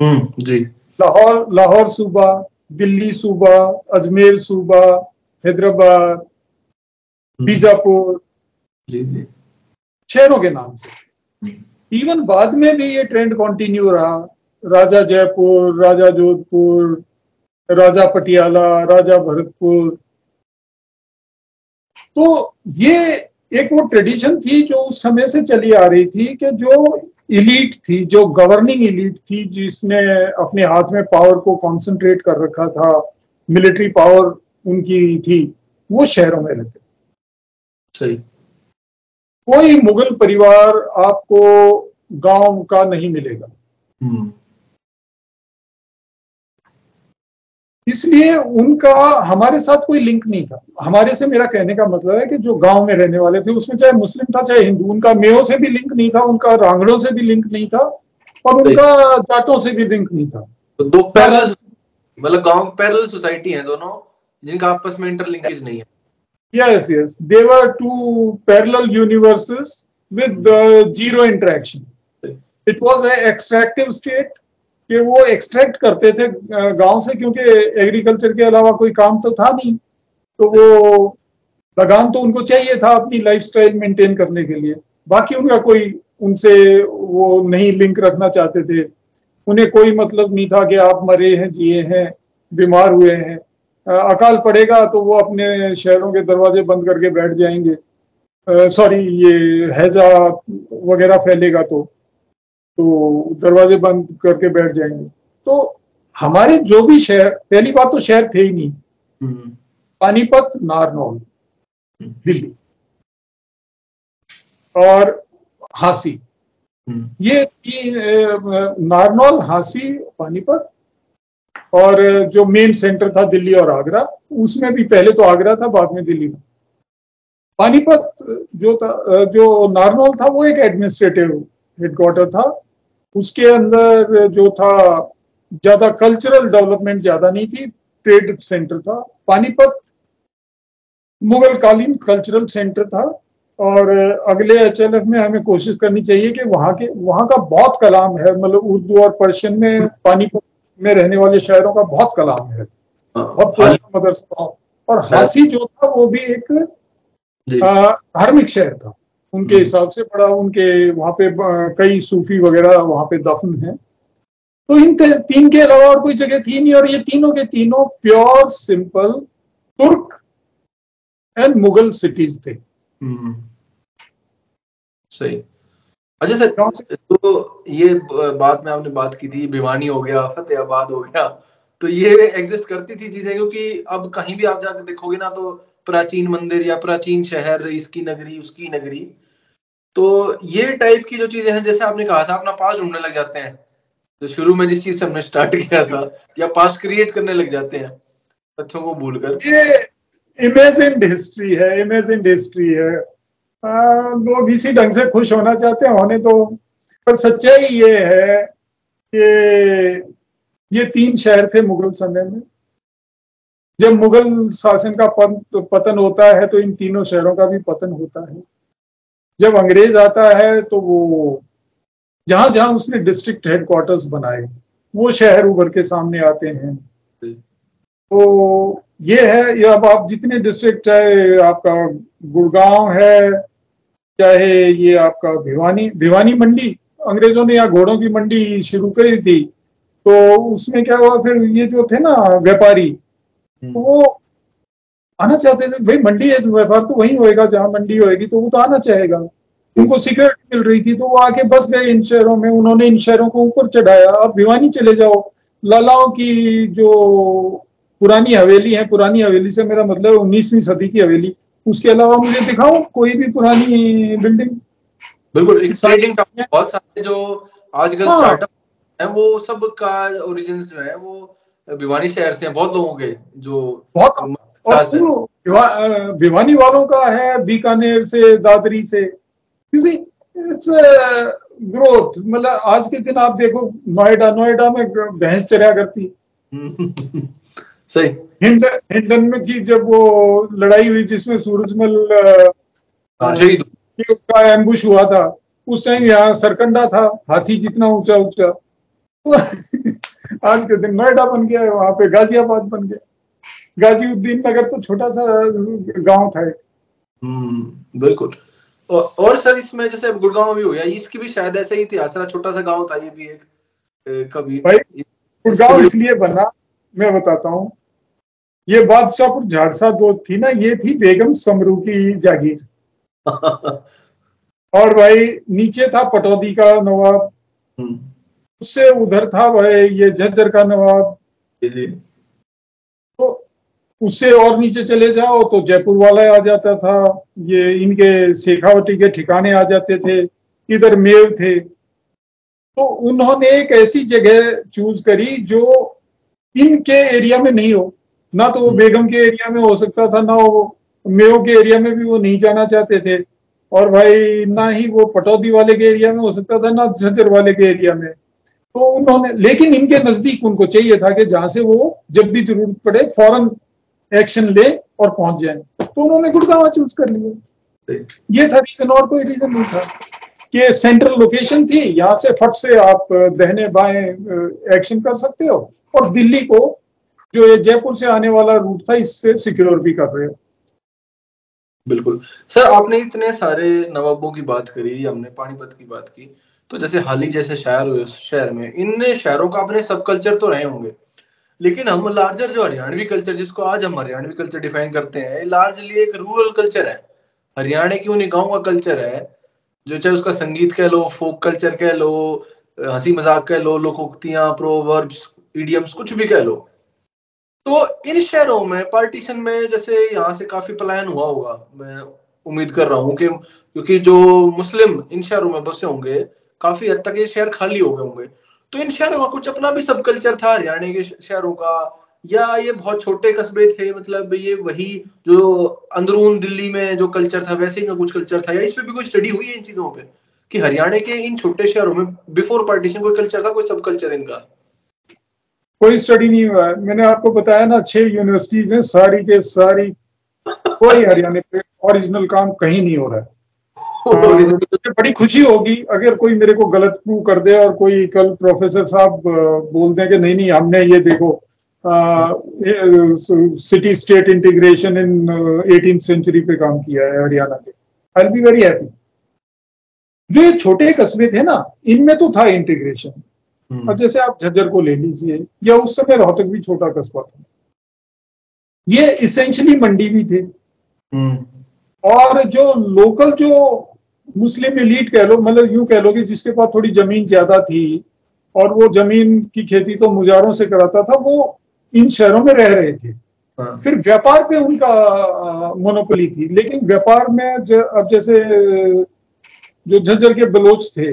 हम्म, जी। लाहौर लाहौर सूबा दिल्ली सूबा अजमेर सूबा हैदराबाद हम्म। बीजापुर जी जी। शहरों के नाम से इवन बाद में भी ये ट्रेंड कंटिन्यू रहा। राजा जयपुर, राजा जोधपुर, राजा पटियाला, राजा भरतपुर। तो ये एक वो ट्रेडिशन थी जो उस समय से चली आ रही थी कि जो इलीट थी, जो गवर्निंग इलीट थी, जिसने अपने हाथ में पावर को कंसंट्रेट कर रखा था मिलिट्री पावर उनकी थी, वो शहरों में रहते। सही। कोई मुगल परिवार आपको गाँव का नहीं मिलेगा। हम्म। इसलिए उनका हमारे साथ कोई लिंक नहीं था। हमारे से मेरा कहने का मतलब है कि जो गाँव में रहने वाले थे उसमें चाहे मुस्लिम था चाहे हिंदू उनका मेयो से भी लिंक नहीं था उनका रांगड़ों से भी लिंक नहीं था और उनका जातों से भी लिंक नहीं था। तो दो पैरल मतलब गाँव पैरल सोसाइटी है दोनों जिनका आपस में इंटरलिंकेज नहीं है। Yes yes they were two parallel universes with zero interaction it was a extractive state कि वो एक्सट्रैक्ट करते थे गाँव से क्योंकि एग्रीकल्चर के अलावा कोई काम तो था नहीं। तो वो लगान तो उनको चाहिए था अपनी लाइफस्टाइल मेंटेन करने के लिए। बाकी उनका कोई उनसे वो नहीं लिंक रखना चाहते थे। उन्हें कोई मतलब नहीं था कि आप मरे हैं जिए हैं बीमार हुए हैं। अकाल पड़ेगा तो वो अपने शहरों के दरवाजे बंद करके बैठ जाएँगे सॉरी ये हैजा वगैरह फैलेगा तो तो दरवाजे बंद करके बैठ जाएँगे तो हमारे जो भी शहर पहली बात तो शहर थे ही नहीं हम्म। पानीपत नारनौल हम्म। दिल्ली और हासी हम्म। ये नारनौल हासी पानीपत और जो मेन सेंटर था दिल्ली और आगरा, उसमें भी पहले तो आगरा था, बाद में दिल्ली था। पानीपत जो था, जो नारनौल था, वो एक एडमिनिस्ट्रेटिव हेडक्वार्टर था। उसके अंदर जो था, ज़्यादा कल्चरल डेवलपमेंट ज़्यादा नहीं थी ट्रेड सेंटर था। पानीपत मुगल कालीन कल्चरल सेंटर था। और अगले एच में हमें कोशिश करनी चाहिए कि वहाँ के, वहाँ का बहुत कलाम है। मतलब उर्दू और पर्शियन में पानीपत में रहने वाले शहरों का बहुत कलाम है। हाँ, बहुत पुराना मदरसा। और हासी जो था वो भी एक धार्मिक शहर था। उनके हम्म। हिसाब से बड़ा उनके वहाँ पे कई सूफी वगैरह वहाँ पे दफन है। तो इन तीन के अलावा और कोई जगह थी नहीं और ये तीनों के तीनों pure simple Turk and Mughal cities थे। हम्म। सही। अच्छा सर तो ये बात में आपने बात की थी, भिवानी हो गया, फतेहाबाद हो गया तो ये एग्जिस्ट करती थी चीज़ें, क्योंकि अब कहीं भी आप जाकर देखोगे ना तो प्राचीन मंदिर या प्राचीन शहर, इसकी नगरी, उसकी नगरी तो ये टाइप की जो चीज़ें हैं, जैसे आपने कहा था, अपना पास ढूँढने लग जाते हैं। जो शुरू में जिस चीज़ से हमने स्टार्ट किया था, या पास क्रिएट करने लग जाते हैं, तथ्यों को भूलकर। ये इमेजिन हिस्ट्री है इमेजिन हिस्ट्री है। लोग इसी ढंग से खुश होना चाहते हैं होने तो पर सच्चाई ये है कि ये तीन शहर थे मुगल समय में। जब मुगल शासन का पतन होता है तो इन तीनों शहरों का भी पतन होता है। जब अंग्रेज़ आता है तो वो जहाँ जहाँ उसने डिस्ट्रिक्ट हेडक्वार्टर्स बनाए वो शहर उभर के सामने आते हैं। तो ये है ये अब आप जितने डिस्ट्रिक्ट चाहे आपका गुड़गांव है चाहे ये आपका भिवानी भिवानी मंडी अंग्रेज़ों ने यहाँ घोड़ों की मंडी शुरू करी थी तो उसमें क्या हुआ फिर ये जो थे ना व्यापारी हम्म। तो वो आना चाहते थे भाई मंडी है व्यापार तो वही होएगा जहाँ मंडी होएगी तो वो तो आना चाहेगा उनको सिक्योरिटी मिल रही थी तो वो आके बस गए इन शहरों में उन्होंने इन शहरों को ऊपर चढ़ाया अब भिवानी चले जाओ लालाओं की जो पुरानी हवेली है पुरानी हवेली से मेरा मतलब उन्नीसवीं सदी की हवेली उसके अलावा मुझे दिखाओ कोई भी पुरानी बिल्डिंग बिल्कुल बहुत सारे जो आजकल स्टार्टअप हाँ। है वो सब का ओरिजिन जो है वो भिवानी शहर से बहुत लोगों के जो बहुत और भिवानी वालों का है बीकानेर से दादरी से। इट्स ग्रोथ मतलब आज के दिन आप देखो नोएडा नोएडा में भैंस चरिया करती। *laughs* सही। हिंडन हिंडन में की जब वो लड़ाई हुई जिसमें सूरजमल हाँ, का एम्बुश हुआ था उस टाइम यहाँ सरकंडा था हाथी जितना ऊँचा ऊँचा। आज के दिन नोएडा बन गया है वहाँ पे गाजियाबाद बन गया। गाजीउद्दीन नगर तो छोटा सा गाँव था हम्म बिल्कुल। और, और सर इसमें जैसे गुड़गांव भी हो गया इसकी भी शायद ऐसे ही थी आसरा छोटा सा गाँव था ये भी एक कभी भाई गुड़गांव इसलिए बना मैं बताता हूँ ये बादशाहपुर झाड़सा दो थी ना ये थी बेगम समरू की जागीर। *laughs* और भाई नीचे था पटौदी का नवाब। हम्म। उससे उधर था भाई ये झज्जर का नवाब। तो उससे और नीचे चले जाओ तो जयपुर वाला आ जाता था। ये इनके शेखावटी के ठिकाने आ जाते थे इधर मेव थे। तो उन्होंने एक ऐसी जगह चूज़ करी जो इनके एरिया में नहीं हो। ना तो वो। बेगम के एरिया में हो सकता था, ना वो मेयो के एरिया में भी वो नहीं जाना चाहते थे। और भाई, ना ही वो पटौदी वाले के एरिया में हो सकता था, ना झज्जर वाले के एरिया में। तो उन्होंने, लेकिन इनके नज़दीक उनको चाहिए था कि जहाँ से वो जब भी ज़रूरत पड़े, फ़ौरन एक्शन ले और पहुँच जाए। तो उन्होंने गुड़गावा चूज़ कर लिया। ये था रीजन और कोई रीजन नहीं था कि सेंट्रल लोकेशन थी, यहाँ से फट से आप दहने बाएँ एक्शन कर सकते हो। और दिल्ली को जो ये जयपुर से आने वाला रूट था, इससे सिक्योर भी कर रहे हो। बिल्कुल। सर, आपने इतने सारे नवाबों की बात करी, हमने पानीपत की बात की तो जैसे हाल ही जैसे शहर हुए, शहर में इन शहरों का अपने सब कल्चर तो रहे होंगे, लेकिन हम लार्जर जो हरियाणवी कल्चर जिसको आज हम हरियाणवी कल्चर डिफाइन करते हैं लार्जली एक रूरल कल्चर है। हरियाणा की उन्हीं गाँव का कल्चर है, जो चाहे उसका संगीत कह लो फोक कल्चर कह लो, हँसी मज़ाक कह लो, लोकोक्तियाँ प्रोवर्ब्स इडियम्स कुछ भी कह लो तो इन शहरों में पार्टीशन में जैसे यहाँ से काफ़ी पलायन हुआ होगा। मैं उम्मीद कर रहा हूँ कि, क्योंकि जो मुस्लिम इन शहरों में बसे होंगे, काफ़ी हद तक ये शहर खाली हो गए होंगे। तो इन शहरों का कुछ अपना भी सब कल्चर था, हरियाणा के शहरों का, या ये बहुत छोटे कस्बे थे मतलब ये वही जो अंदरून दिल्ली में जो कल्चर था, वैसे ही कुछ कल्चर था, या इस पे भी कोई स्टडी हुई है इन चीज़ों पे? कि हरियाणा के इन छोटे शहरों में बिफोर पार्टीशन कोई कल्चर था, कोई सब कल्चर इनका? कोई स्टडी नहीं हुआ। है मैंने आपको बताया ना छह यूनिवर्सिटीज हैं सारी के सारी कोई हरियाणा पे ओरिजिनल काम कहीं नहीं हो रहा है। *laughs* मुझे बड़ी खुशी होगी अगर कोई मेरे को गलत प्रूव कर दे और कोई कल प्रोफेसर साहब बोल दें कि नहीं नहीं हमने ये देखो city state integration in eighteen century पे काम किया है हरियाणा के। आई बी वेरी हैप्पी जो ये छोटे कस्बे थे ना इनमें तो था इंटीग्रेशन। अब जैसे आप झज्जर को ले लीजिए या उस समय रोहतक भी छोटा कस्बा था। ये इसेंशली मंडी भी थे। हम्म। और जो लोकल जो मुस्लिम एलीट कह लो मतलब यूँ कह लो कि जिसके पास थोड़ी ज़मीन ज़्यादा थी और वो ज़मीन की खेती तो मुजारों से कराता था वो इन शहरों में रह रहे थे। हाँ। फिर व्यापार पे उनका मोनोपोली थी। लेकिन व्यापार में अब जैसे जो झज्जर के बलोच थे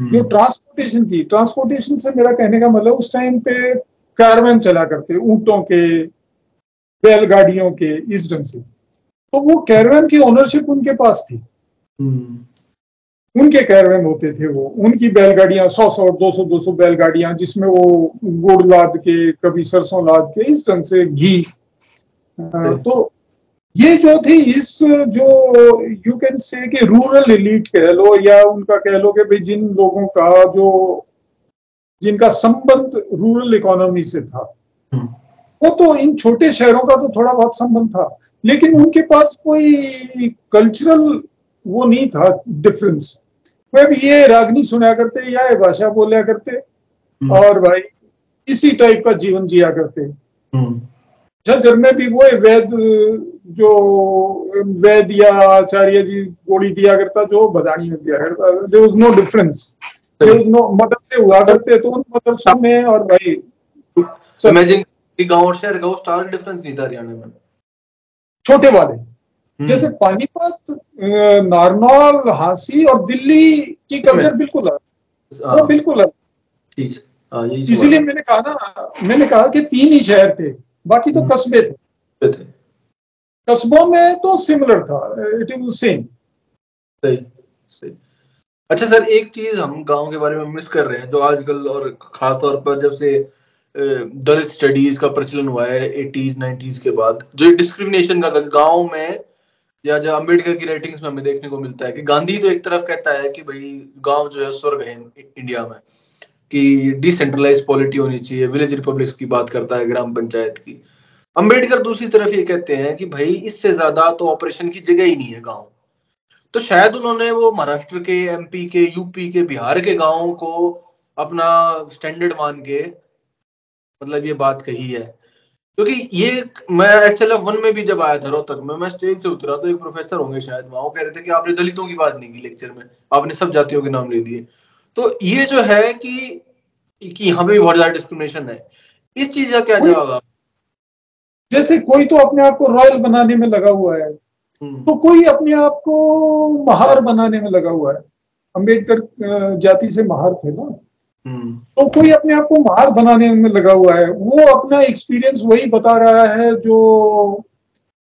हम्म। जो ट्रांसपोर्टेशन थी। ट्रांसपोर्टेशन से मेरा कहने का मतलब उस टाइम पे कारवन चला करते ऊंटों के बैलगाड़ियों के इस ढंग से। तो वो कैरवन की ओनरशिप उनके पास थी। हम्म। उनके कैरवन होते थे वो। उनकी बैलगाड़ियाँ सौ सौ दो सौ दो सौ बैलगाड़ियाँ जिसमें वो गुड़ लाद के कभी सरसों लाद के इस ढंग से घी। तो ये जो थी इस जो यू कैन से कि रूरल एलिट कह लो या उनका कह लो कि भाई जिन लोगों का जो जिनका संबंध रूरल इकोनॉमी से था हम्म। वो तो इन छोटे शहरों का तो थोड़ा बहुत संबंध था लेकिन उनके पास कोई कल्चरल वो नहीं था डिफरेंस वह भी ये रागनी सुना करते या ये भाषा बोलिया करते हम्म। और भाई इसी टाइप का जीवन जिया करते हम्म। झज्जर में भी वो वैद जो वैद या आचार्य जी गोली दिया करता जो बदानी में दिया करता there was no difference no मदद से हुआ करते तो उन मदरसों में और भाई इमेजिन कि गाँव और शहर का स्टार डिफरेंस नहीं था हरियाणा में। छोटे वाले। हम्म। जैसे पानीपत नारनौल हांसी और दिल्ली की कल्चर बिल्कुल अलग। वो हाँ। बिल्कुल अलग। हाँ, इसीलिए मैंने कहा ना मैंने कहा कि तीन ही शहर थे बाकी तो हम्म। कस्बे थे। कस्बों में तो सिमिलर था इट इज़ सेम अच्छा सर, एक चीज़ हम गाँव के बारे में मिस कर रहे हैं, जो आजकल और खास तौर पर जब से दलित स्टडीज़ का प्रचलन हुआ है एटीज नाइनटीज के बाद, जो डिस्क्रिमिनेशन का गाँव में, या जो अंबेडकर की राइटिंग्स में हमें देखने को मिलता है कि गांधी तो एक तरफ़ कहता है कि भाई, गाँव जो है स्वर्ग है इंडिया में, कि डिसेंट्रलाइज पॉलिटी होनी चाहिए विलेज रिपब्लिक्स की बात करता है, ग्राम पंचायत की। अंबेडकर दूसरी तरफ़ ये कहते हैं कि भाई इससे ज़्यादा तो ऑपरेशन की जगह ही नहीं है गाँव। तो शायद उन्होंने वो महाराष्ट्र के एमपी के यूपी के बिहार के गाँवों को अपना स्टैंडर्ड मान के मतलब ये बात कही है। क्योंकि ये मैं एक्चुअल वन में भी जब आया था रोहतक में मैं स्टेज से उतरा तो एक प्रोफेसर होंगे शायद वहाँ कह रहे थे कि आपने दलितों की बात नहीं की लेक्चर में आपने सब जातियों के नाम ले दिए। तो ये जो है कि कि यहाँ पे भी बहुत ज़्यादा डिस्क्रिमिनेशन है। इस चीज़ का क्या जवाब जैसे कोई तो अपने आप को रॉयल बनाने में लगा हुआ है हम्म। तो कोई अपने आप को महार बनाने में लगा हुआ है अंबेडकर जाति से महार थे ना हम्म। तो कोई अपने आप को महार बनाने में लगा हुआ है वो अपना एक्सपीरियंस वही बता रहा है जो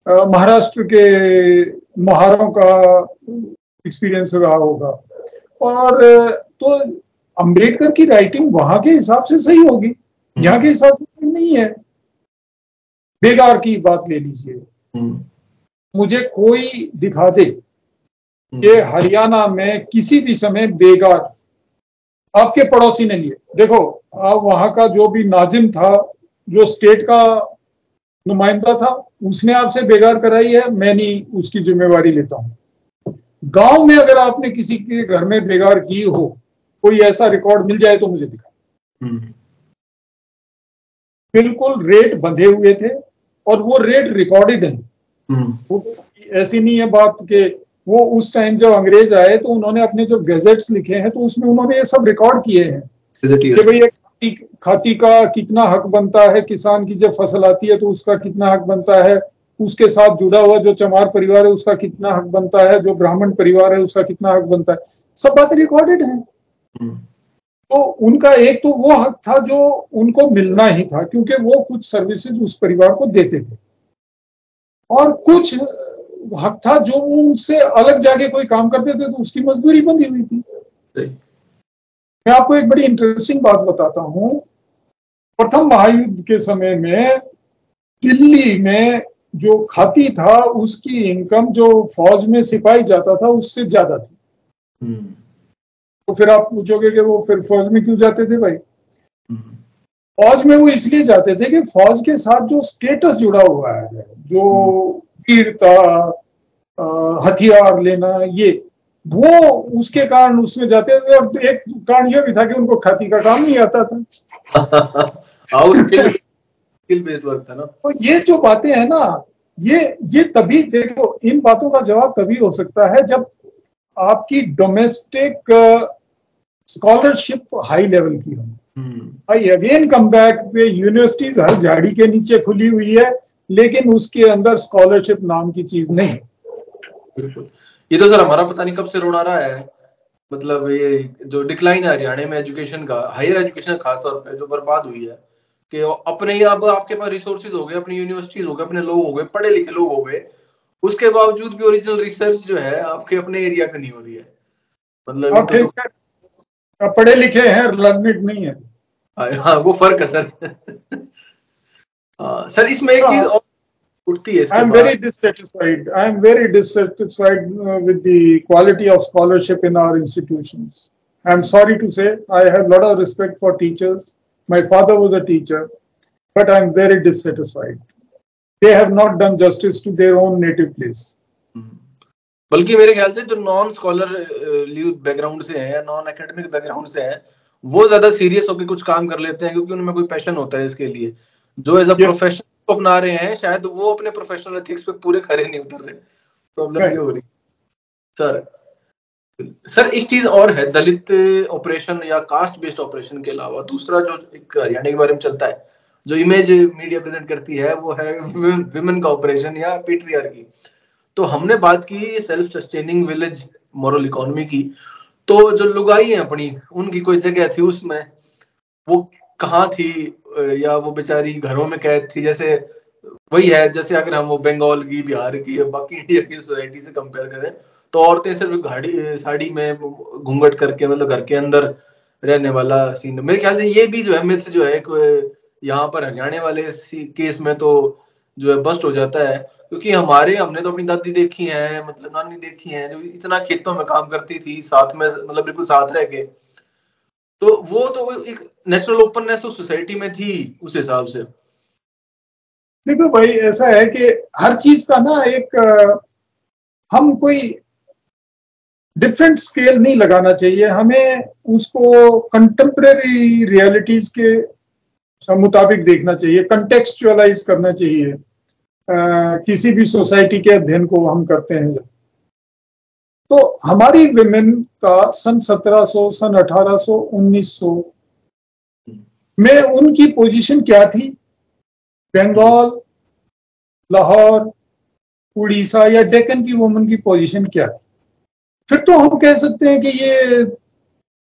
महाराष्ट्र के महारों का एक्सपीरियंस रहा होगा और तो अंबेडकर की राइटिंग वहाँ के हिसाब से सही होगी हम्म। यहाँ के हिसाब से सही नहीं है बेगार की बात ले लीजिए। हम्म। मुझे कोई दिखा दे कि हरियाणा में किसी भी समय बेगार आपके पड़ोसी ने लिए देखो आप वहाँ का जो भी नाजिम था जो स्टेट का नुमाइंदा था उसने आपसे बेगार कराई है मैं नहीं उसकी जिम्मेवारी लेता हूँ। गाँव में अगर आपने किसी के घर में बेगार की हो कोई ऐसा रिकॉर्ड मिल जाए तो मुझे दिखा हम्म। बिल्कुल रेट बंधे हुए थे और वो रेट रिकॉर्डेड है। हम्म। ऐसी नहीं है बात के वो उस टाइम जब अंग्रेज़ आए तो उन्होंने अपने जो गैजेट्स लिखे हैं तो उसमें उन्होंने ये सब रिकॉर्ड किए हैं। कि भाई खाती, खाती का कितना हक बनता है किसान की जब फ़सल आती है तो उसका कितना हक बनता है उसके साथ जुड़ा हुआ जो चमार परिवार है उसका कितना हक बनता है जो ब्राह्मण परिवार है उसका कितना हक बनता है। सब बातें रिकॉर्डेड है। हम्म। तो उनका एक तो वो हक था जो उनको मिलना ही था क्योंकि वो कुछ सर्विसेज़ उस परिवार को देते थे। और कुछ हक था जो उनसे अलग जाके कोई काम करते थे तो उसकी मजदूरी बंधी हुई थी। मैं आपको एक बड़ी इंटरेस्टिंग बात बताता हूँ। प्रथम महायुद्ध के समय में दिल्ली में जो खाती था उसकी इनकम जो फौज में सिपाही जाता था उससे ज़्यादा थी। हम्म। तो फिर आप पूछोगे कि वो फिर फौज में क्यों जाते थे भाई। फौज में वो इसलिए जाते थे कि फौज के साथ जो स्टेटस जुड़ा हुआ है जो वीरता हथियार लेना ये वो उसके कारण उसमें जाते थे। और एक कारण यह भी था कि उनको खाती का काम नहीं आता था। *laughs* वर्क था ना। तो ये जो बातें हैं ना ये ये तभी देखो इन बातों का जवाब तभी हो सकता है जब आपकी डोमेस्टिक स्कॉलरशिप हाई लेवल की हो आई अगेन कम बैक पे यूनिवर्सिटीज हर झाड़ी के नीचे खुली हुई है लेकिन उसके अंदर स्कॉलरशिप नाम की चीज़ नहीं बिल्कुल। ये तो सर हमारा पता नहीं कब से रोना रहा है। मतलब ये जो डिक्लाइन है हरियाणा में एजुकेशन का हायर एजुकेशन खासतौर पर जो बर्बाद हुई है कि अपने ही अब आपके पास रिसोर्सेज हो गए अपनी यूनिवर्सिटीज हो गए अपने लोग हो गए पढ़े लिखे लोग हो गए उसके बावजूद भी ओरिजिनल रिसर्च जो है आपके अपने एरिया पे नहीं हो रही है। मतलब तो, तो, पढ़े लिखे हैं लर्निड नहीं है। हाँ, हाँ वो फ़र्क है सर। हाँ, सर इसमें एक हाँ। चीज़ और उठती है I am very dissatisfied I am very dissatisfied with the quality of scholarship in our institutions I am sorry to say I have lot of respect for teachers my father was a teacher but I'm very dissatisfied. They have not done justice to their own native place. बल्कि मेरे ख्याल से जो non scholar background से है या non academic background से है वो ज़्यादा सीरियस होकर कुछ काम कर लेते हैं क्योंकि उनमें कोई पैशन होता है इसके लिए। जो एज अ प्रोफेशन अपना रहे हैं शायद वो अपने प्रोफेशनल एथिक्स पे पूरे खड़े नहीं उतर रहे। प्रॉब्लम ये हो रही सर सर एक चीज़ और है दलित ऑपरेशन या कास्ट बेस्ड ऑपरेशन के अलावा दूसरा जो एक हरियाणा के बारे में चलता है जो इमेज मीडिया प्रेजेंट करती है, वो है विमेन का ऑपरेशन या पीट्रियर की तो हमने बात की self sustaining village moral economy की। तो जो लुगाई है अपनी, उनकी कोई जगह थी उसमें? वो कहाँ थी? या वो बेचारी घरों में कैद थी? जैसे वही है, जैसे अगर हम वो बंगाल की, बिहार की या बाकी इंडिया की सोसाइटी से कंपेयर करें तो औरतें सिर्फ़ गाड़ी साड़ी में घूंघट करके मतलब घर के अंदर रहने वाला सीन मेरे ख्याल से ये भी जो है मिथ जो है यहाँ पर हरियाणा वाले केस में तो जो है बस्ट हो जाता है, क्योंकि हमारे, हमने तो अपनी दादी देखी है मतलब नानी देखी है, जो इतना खेतों में काम करती थी, साथ में मतलब बिल्कुल साथ रह के। तो वो तो एक नेचुरल ओपननेस तो सोसाइटी में थी, उस हिसाब से। देखो भाई, ऐसा है कि हर चीज़ का ना एक, हम कोई डिफरेंट स्केल नहीं लगाना चाहिए। हमें उसको कंटेम्प्रेरी रियलिटीज के मुताबिक देखना चाहिए कंटेक्चुअलाइज करना चाहिए आ, किसी भी सोसाइटी के अध्ययन को हम करते हैं। तो हमारी विमेन का सन 1700 सन 1800 1900 में उनकी पोजीशन क्या थी? बंगाल लाहौर उड़ीसा या डेकन की वुमन की पोजीशन क्या थी? फिर तो हम कह सकते हैं कि ये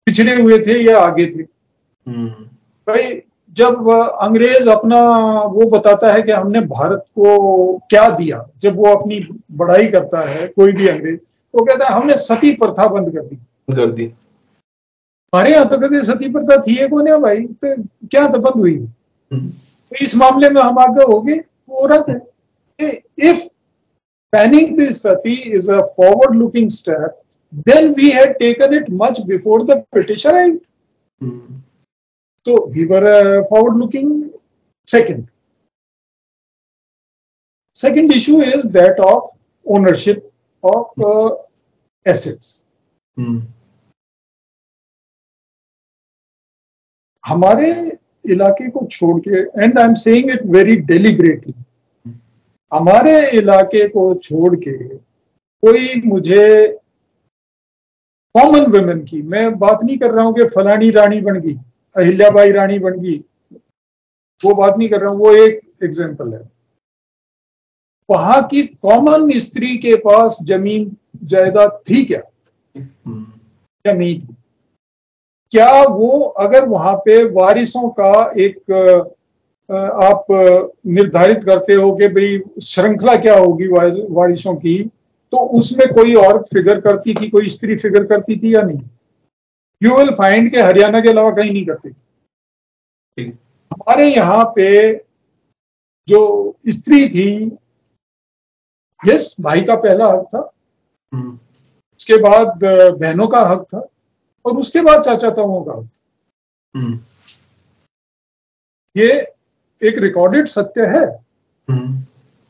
पिछड़े हुए थे या आगे थे। हम्म। भाई जब अंग्रेज़ अपना वो बताता है कि हमने भारत को क्या दिया जब वो अपनी बढ़ाई करता है कोई भी अंग्रेज़ तो कहता है हमने सती प्रथा बंद कर दी कर दी हमारे यहाँ तो कहते सती प्रथा थी कौन है भाई तो क्या तो बंद हुई हम्म। तो इस मामले में हम आगे हो गए औरत है if Banning this sati is a forward-looking step. Then we had taken it much before the British arrived. Hmm. So we were a forward-looking second. Second issue is that of ownership of uh, assets. Hmm. हमारे इलाके को छोड़ के and I am saying it very deliberately हमारे इलाके को छोड़ के कोई मुझे कॉमन वुमेन की मैं बात नहीं कर रहा हूँ कि फलानी रानी बन गई अहिल्याबाई रानी बन गई। वो बात नहीं कर रहा हूँ वो एक एग्ज़ाम्पल है। वहाँ की कॉमन स्त्री के पास ज़मीन जायदाद थी क्या? ज़मीन थी? क्या वो अगर वहाँ पे वारिसों का एक आप निर्धारित करते हो कि भाई श्रृंखला क्या होगी वारिसों की तो उसमें कोई और फिगर करती थी कोई स्त्री फिगर करती थी या नहीं? यू विल फाइंड के हरियाणा के अलावा कहीं नहीं करते हमारे यहाँ पे जो स्त्री थी यस भाई का पहला हक था हम्म। उसके बाद बहनों का हक था और उसके बाद चाचा ताओं का हक हम्म। ये एक रिकॉर्डेड सत्य है हम्म।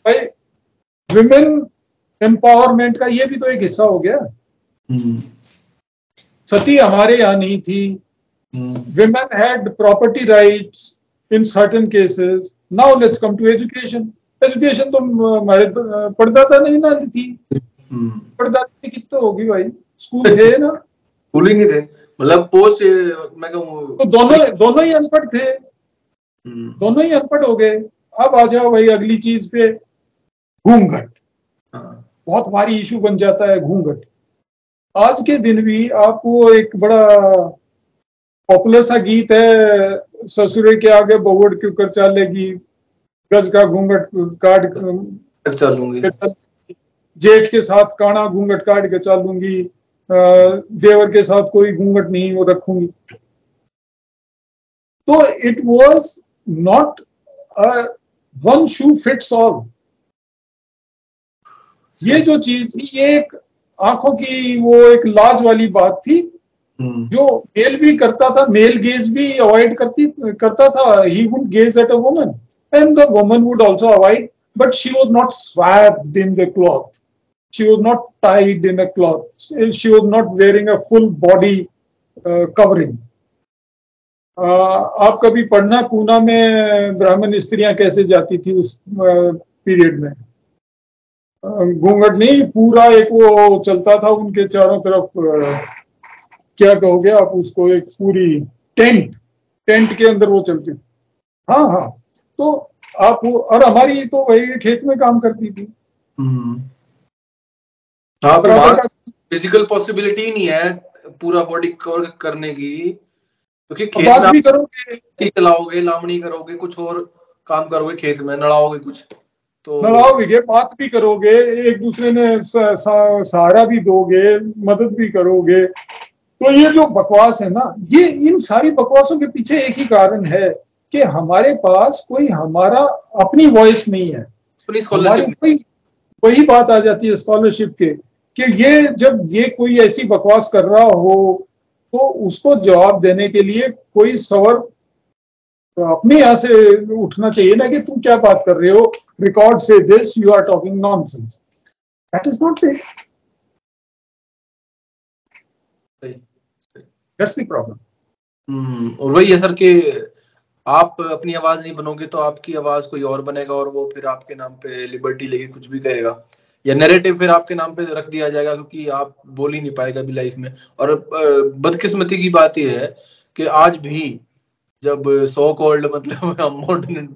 भाई विमेन एम्पावरमेंट का ये भी तो एक हिस्सा हो गया। सती हमारे यहाँ नहीं थी। Women had property rights in certain cases now let's come to education education तो हमारे पढ़दाता नहीं ना थी। हम्म। पढ़दाता कितने होगी भाई? स्कूल *laughs* थे ना? स्कूल ही नहीं थे। मतलब पोस्ट मैं कहूँ तो दोनों दोनों ही अनपढ़ थे। हम्म। दोनों ही अनपढ़ हो गए। अब आ जाओ भाई अगली चीज़ पे। घूंघट। हाँ। बहुत भारी इशू बन जाता है घूंघट। आज के दिन भी आपको एक बड़ा पॉपुलर सा गीत है ससुरे के आगे बहुड़ क्यों कर चालेगी? गज का घूंघट काट चलूँगी। जेठ के साथ काना घूंघट काट के चालूँगी देवर के साथ कोई घूंघट नहीं वो रखूँगी। तो it was not one shoe fits all ये जो चीज़ थी ये एक आँखों की वो एक लाज वाली बात थी hmm. जो मेल भी करता था मेल गेज भी अवॉइड करती करता था। He would gaze at a woman and the woman would also avoid but she was not swapped in the cloth she was not tied in a cloth. She was not wearing a full body uh, covering. आप कभी पढ़ना पूना में ब्राह्मण स्त्रियाँ कैसे जाती थी उस पीरियड में? घूंघट नहीं पूरा एक वो चलता था उनके चारों तरफ़ क्या कहोगे आप उसको एक पूरी टेंट टेंट के अंदर वो चलती। हाँ हाँ तो आप और हमारी तो वही खेत में काम करती थी। हम्म। हाँ फ़िज़िकल पॉसिबिलिटी नहीं है पूरा बॉडी कवर करने की क्योंकि तो खेत में भी करोगे। चलाओगे लामनी करोगे कुछ और काम करोगे खेत में नड़ाओगे कुछ। तो नड़ाओगे बात भी करोगे एक दूसरे ने सहारा भी दोगे मदद भी करोगे। तो ये जो बकवास है ना ये इन सारी बकवासों के पीछे एक ही कारण है कि हमारे पास कोई हमारा अपनी वॉइस नहीं है। कोई वही बात आ जाती है स्कॉलरशिप के कि ये जब ये कोई ऐसी बकवास कर रहा हो तो उसको जवाब देने के लिए कोई सवर तो अपने यहाँ से उठना चाहिए ना कि तुम क्या बात कर रहे हो? रिकॉर्ड से this you are talking nonsense that is not that's the problem और वही है सर कि आप अपनी आवाज़ नहीं बनोगे तो आपकी आवाज़ कोई और बनेगा और वो फिर आपके नाम पे लिबर्टी लेके कुछ भी कहेगा। या नैरेटिव फिर आपके नाम पे रख दिया जाएगा क्योंकि आप बोल ही नहीं पाएगा अभी लाइफ में। और बदकिस्मती की बात यह है कि आज भी जब सो कॉल्ड मतलब *laughs* हम मॉडर्न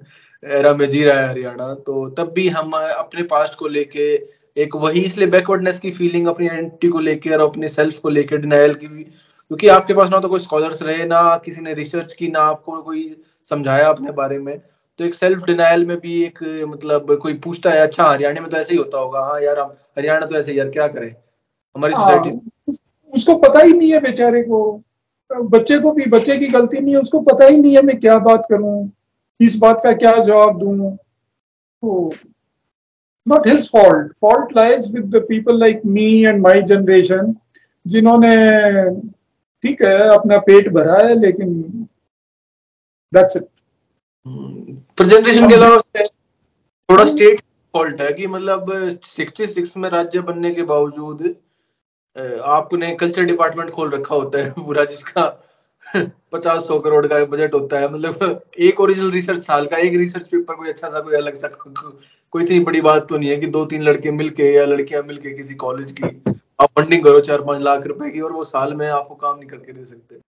एरा में जी रहा है हरियाणा तो तब भी हम अपने पास्ट को लेके एक वही इसलिए बैकवर्डनेस की फीलिंग अपनी आइडेंटिटी को लेकर और अपने सेल्फ को लेकर डिनाइल की क्योंकि आपके पास ना तो कोई स्कॉलर्स रहे ना किसी ने रिसर्च की ना आपको कोई समझाया अपने बारे में। तो एक सेल्फ डिनाइल में भी एक मतलब कोई पूछता है अच्छा हरियाणा में तो ऐसे ही होता होगा हाँ यार हम हरियाणा तो ऐसे यार क्या करें? हमारी सोसाइटी हाँ, उसको पता ही नहीं है बेचारे को। बच्चे को भी बच्चे की गलती नहीं है उसको पता ही नहीं है मैं क्या बात करूँ इस बात का क्या जवाब दूँ। तो not his fault fault lies with the people like me and my generation जिन्होंने ठीक है अपना पेट भरा है लेकिन दैट्स इट पर जनरेशन के अलावा थोड़ा स्टेट फॉल्ट है कि मतलब 66 में राज्य बनने के बावजूद आपने कल्चर डिपार्टमेंट खोल रखा होता है पूरा जिसका पचास सौ करोड़ का बजट होता है। मतलब एक ओरिजिनल रिसर्च साल का एक रिसर्च पेपर कोई अच्छा सा कोई अलग सा कोई इतनी बड़ी बात तो नहीं है कि दो तीन लड़के मिलके या लड़कियाँ मिलके किसी कॉलेज की आप फंडिंग करो चार पाँच लाख रुपए की और वो साल में आपको काम नहीं करके दे सकते।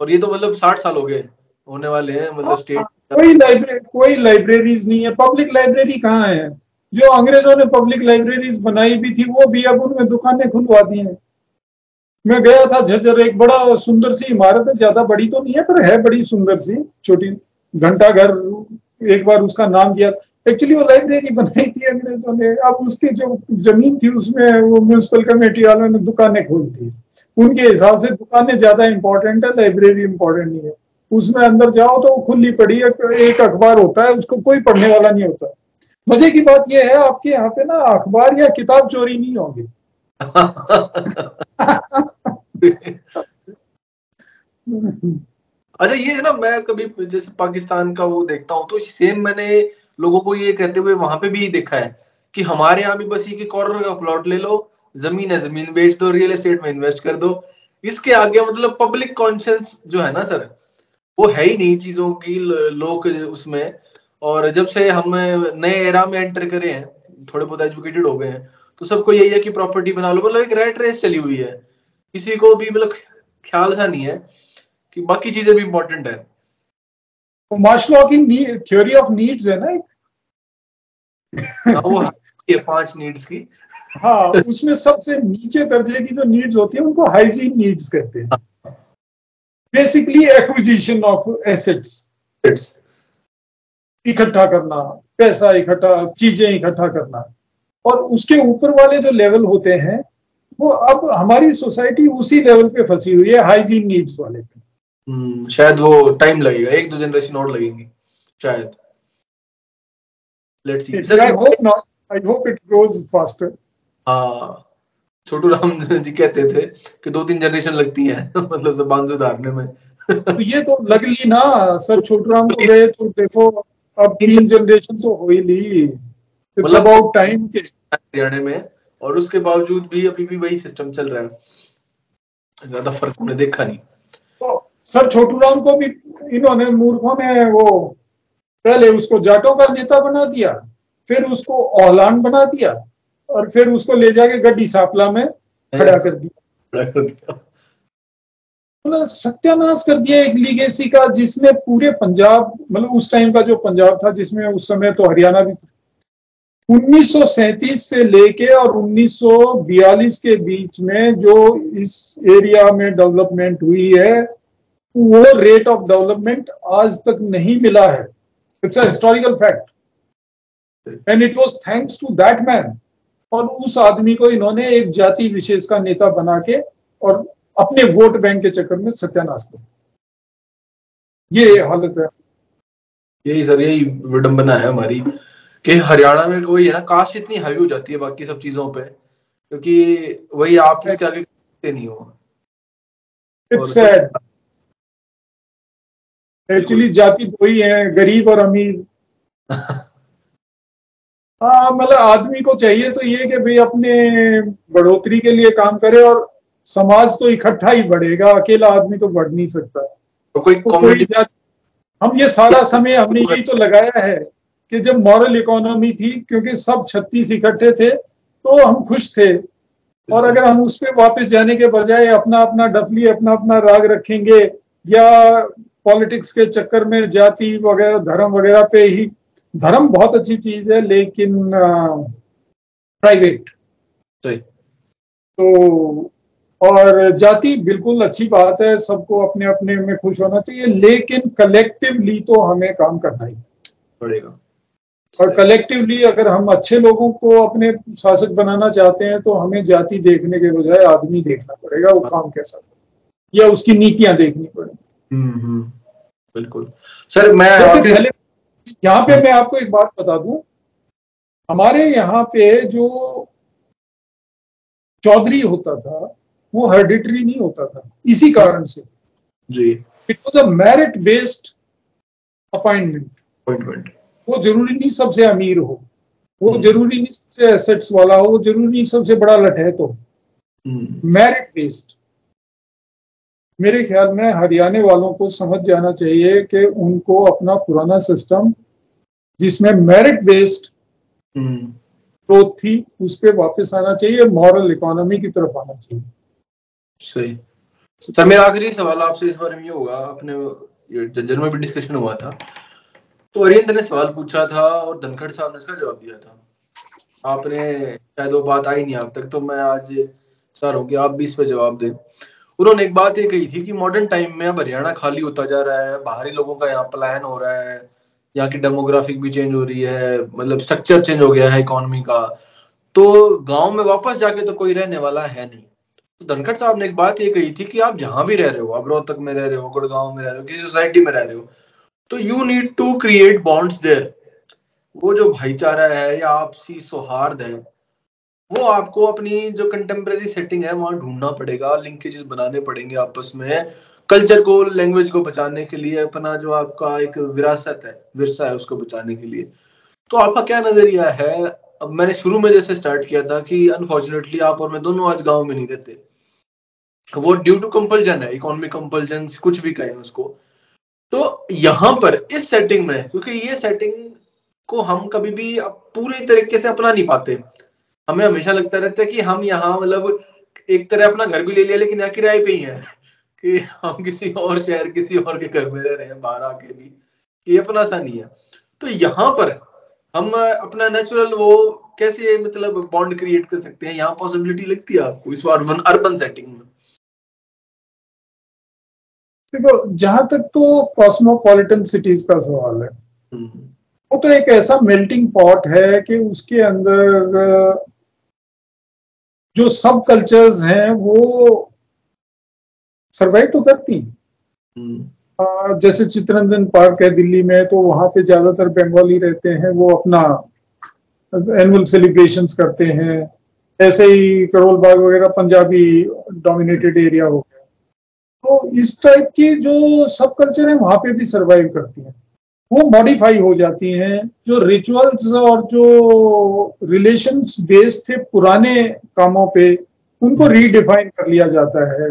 और ये तो मतलब साठ साल हो गए होने वाले हैं मतलब स्टेट कोई लाइब्रेरी कोई लाइब्रेरीज नहीं है। पब्लिक लाइब्रेरी कहाँ है? जो अंग्रेज़ों ने पब्लिक लाइब्रेरीज बनाई भी थी, वो भी अब उनमें दुकानें खुलवा दी हैं। मैं गया था झज्जर, एक बड़ा सुंदर सी इमारत है, ज़्यादा बड़ी तो नहीं है, पर है बड़ी सुंदर सी, छोटी घंटा घर, एक बार उसका नाम दिया। एक्चुअली वो लाइब्रेरी बनाई थी अंग्रेज़ों ने। अब उसकी जो ज़मीन थी, उसमें वो म्यूनसिपल कमेटी वालों ने दुकानें खोल दी। उनके हिसाब से दुकानें ज़्यादा इंपॉर्टेंट है लाइब्रेरी इंपॉर्टेंट नहीं है। उसमें अंदर जाओ तो खुली पड़ी है, एक अखबार होता है, उसको कोई पढ़ने वाला नहीं होता। मज़े की बात यह है, आपके यहाँ पे ना अखबार या किताब चोरी नहीं होगी। *laughs* अच्छा ये ना मैं कभी जैसे पाकिस्तान का वो देखता हूँ तो सेम मैंने लोगों को ये कहते हुए वहाँ पे भी देखा है कि हमारे यहाँ भी बस ये कॉर्नर का प्लॉट ले लो, ज़मीन है ज़मीन, बेच दो रियल एस्टेट में इन्वेस्ट कर दो। इसके आगे मतलब पब्लिक कॉन्शियस जो है ना सर वो है ही नहीं चीज़ों की लोग उसमें। और जब से हम नए एरा में एंटर करे हैं थोड़े बहुत एजुकेटेड हो गए हैं तो सबको यही है कि प्रॉपर्टी बना लो। मतलब एक रेट रेस चली हुई है। किसी को भी मतलब ख्याल सा नहीं है कि बाकी चीज़ें भी इंपॉर्टेंट है। तो मार्शल की थ्योरी ऑफ़ नीड्स है ना एक? हाँ, वो ये पाँच नीड्स की। हाँ उसमें सबसे नीचे दर्जे की जो नीड्स होती है उनको हाइजीन नीड्स कहते हैं। बेसिकली एक्विजिशन ऑफ़ एसेट्स इकट्ठा करना पैसा इकट्ठा चीज़ें इकट्ठा करना। और उसके ऊपर वाले जो लेवल होते हैं वो अब हमारी सोसाइटी उसी लेवल पे फंसी हुई है हाइजीन नीड्स वाले पे। hmm, शायद वो टाइम लगेगा एक दो जनरेशन और लगेंगी शायद। Let's see I hope not I hope it grows faster हाँ छोटू राम जी कहते थे कि दो तीन जनरेशन लगती है *laughs* मतलब जबान सुधारने में। तो ये तो लग ली ना सर छोटू राम को गए तो देखो अब तीन जनरेशन तो हो ही ली। इट्स अबाउट टाइम के। हरियाणा में और उसके बावजूद भी अभी भी वही सिस्टम चल रहा है। ज़्यादा फ़र्क हमने देखा नहीं। तो सर छोटू राम को भी इन्होंने मूर्खों ने वो पहले उसको जाटों का नेता बना दिया फिर उसको औलान बना दिया और फिर उसको ले जाके गड्डी सापला में खड़ा कर दिया। मतलब सत्यानाश कर दिया एक लीगेसी का जिसने पूरे पंजाब मतलब उस टाइम का जो पंजाब था, जिसमें उस समय तो हरियाणा भी 1937 से लेके और 1942 के बीच में जो इस एरिया में डेवलपमेंट हुई है, वो रेट ऑफ़ डेवलपमेंट आज तक नहीं मिला है। It's a historical fact and it was thanks to that man और उस आदमी को इन्होंने एक जाति विशेष का नेता बना के और अपने वोट बैंक के चक्कर में सत्यानाश कर। ये हालत है। यही सर यही विडंबना है हमारी कि हरियाणा में वही है ना कास्ट इतनी हावी हो जाती है बाकी सब चीज़ों पे क्योंकि वही आप इसके आगे नहीं हो। इट्स सैड एक्चुअली जाति दो ही है गरीब और अमीर। *laughs* हाँ मतलब आदमी को चाहिए तो ये कि भाई अपने बढ़ोतरी के लिए काम करे और समाज तो इकट्ठा ही बढ़ेगा अकेला आदमी तो बढ़ नहीं सकता। तो कोई, तो कोई हम ये सारा समय हमने यही तो लगाया है कि जब मॉरल इकोनॉमी थी क्योंकि सब छत्तीस इकट्ठे थे तो हम खुश थे। और अगर हम उस पर वापस जाने के बजाय अपना अपना डफली अपना अपना राग रखेंगे या पॉलिटिक्स के चक्कर में जाति वगैरह धर्म वगैरह पे ही धर्म बहुत अच्छी चीज़ है लेकिन प्राइवेट तो और जाति बिल्कुल अच्छी बात है सबको अपने अपने में खुश होना चाहिए लेकिन कलेक्टिवली तो हमें काम करना ही पड़ेगा और कलेक्टिवली अगर हम अच्छे लोगों को अपने शासक बनाना चाहते हैं तो हमें जाति देखने के बजाय आदमी देखना पड़ेगा वो काम कैसा या उसकी नीतियाँ देखनी पड़ेगी। हम्म, हम्म, बिल्कुल। सर मैं पहले यहाँ पे मैं आपको एक बात बता दूँ। हमारे यहाँ पे जो चौधरी होता था वो हेरिडिटरी नहीं होता था। इसी कारण से। जी। It was a merit based appointment appointment वो ज़रूरी नहीं सबसे अमीर हो। वो हम्म। ज़रूरी नहीं सबसे एसेट्स वाला हो। वो ज़रूरी नहीं सबसे बड़ा लठैत हो। मेरिट बेस्ड मेरे ख्याल में हरियाणा वालों को समझ जाना चाहिए कि उनको अपना पुराना सिस्टम जिसमें मेरिट बेस्ड ग्रोथ थी उस पर वापस आना चाहिए मॉरल इकोनॉमी की तरफ़ आना चाहिए। सही। सर मेरा आखिरी सवाल आपसे इस बारे में ये होगा अपने जज्जर में भी डिस्कशन हुआ था। तो अरिंद ने सवाल पूछा था और धनखड़ साहब ने इसका जवाब दिया था। आपने शायद वो बात आई नहीं आप तक तो मैं आज चाह रहा हूँ कि आप भी इस पर जवाब दें। उन्होंने एक बात ये कही थी कि मॉडर्न टाइम में अब हरियाणा खाली होता जा रहा है बाहरी लोगों का यहाँ पलायन हो रहा है यहाँ की डेमोग्राफिक भी चेंज हो रही है मतलब स्ट्रक्चर चेंज हो गया है इकोनॉमी का। तो गाँव में वापस जाके तो कोई रहने वाला है नहीं। तो धनखड़ साहब ने एक बात ये कही थी कि आप जहाँ भी रह रहे हो आप रोहतक में रह रहे हो, गुड़गांव में रह रहे हो, किसी सोसाइटी में रह रहे हो तो you need to create bonds there वो जो भाईचारा है या आपसी सौहार्द है, वो आपको अपनी जो कंटेम्प्रेरी सेटिंग है, वहाँ ढूंढना पड़ेगा लिंकेजेस बनाने पड़ेंगे आपस में कल्चर को लैंग्वेज को बचाने के लिए, अपना जो आपका एक विरासत है, विरसा है उसको बचाने के लिए। तो आपका क्या नज़रिया है? अब मैंने शुरू में जैसे स्टार्ट किया था कि अनफॉर्चुनेटली आप और मैं दोनों आज गाँव में नहीं रहते। वो ड्यू टू कंपल्जन है इकोनॉमिक कंपल्जन कुछ भी कहें उसको। तो यहाँ पर, इस सेटिंग में, क्योंकि ये सेटिंग को हम कभी भी पूरे तरीके से अपना नहीं पाते। हमें हमेशा लगता रहता है कि हम यहाँ मतलब एक तरह अपना घर भी ले लिया, लेकिन यहाँ किराए पे ही है। कि हम किसी और शहर, किसी और के घर में रह रहे हैं, बाहर आके भी। ये अपना सा नहीं है। तो यहाँ पर हम अपना नेचुरल वो कैसे मतलब बॉन्ड क्रिएट कर सकते हैं? यहाँ पॉसिबिलिटी लगती है आपको, इस अर्बन अर्बन सेटिंग में। देखो जहाँ तक तो कॉस्मोपॉलिटन सिटीज़ का सवाल है हम्म। वो तो एक ऐसा मेल्टिंग पॉट है कि उसके अंदर जो सब कल्चर्स हैं वो सरवाइव तो करती हम्म। जैसे चित्रंजन पार्क है दिल्ली में तो वहाँ पे ज़्यादातर बंगाली रहते हैं वो अपना एनुअल सेलिब्रेशंस करते हैं ऐसे ही करोल बाग वगैरह पंजाबी डोमिनेटेड एरिया हो गया तो इस टाइप की जो सब कल्चर है वहाँ पे भी सरवाइव करती है। वो मॉडिफाई हो जाती हैं। जो रिचुअल्स और जो रिलेशंस बेस्ड थे पुराने कामों पे उनको रीडिफाइन कर लिया जाता है।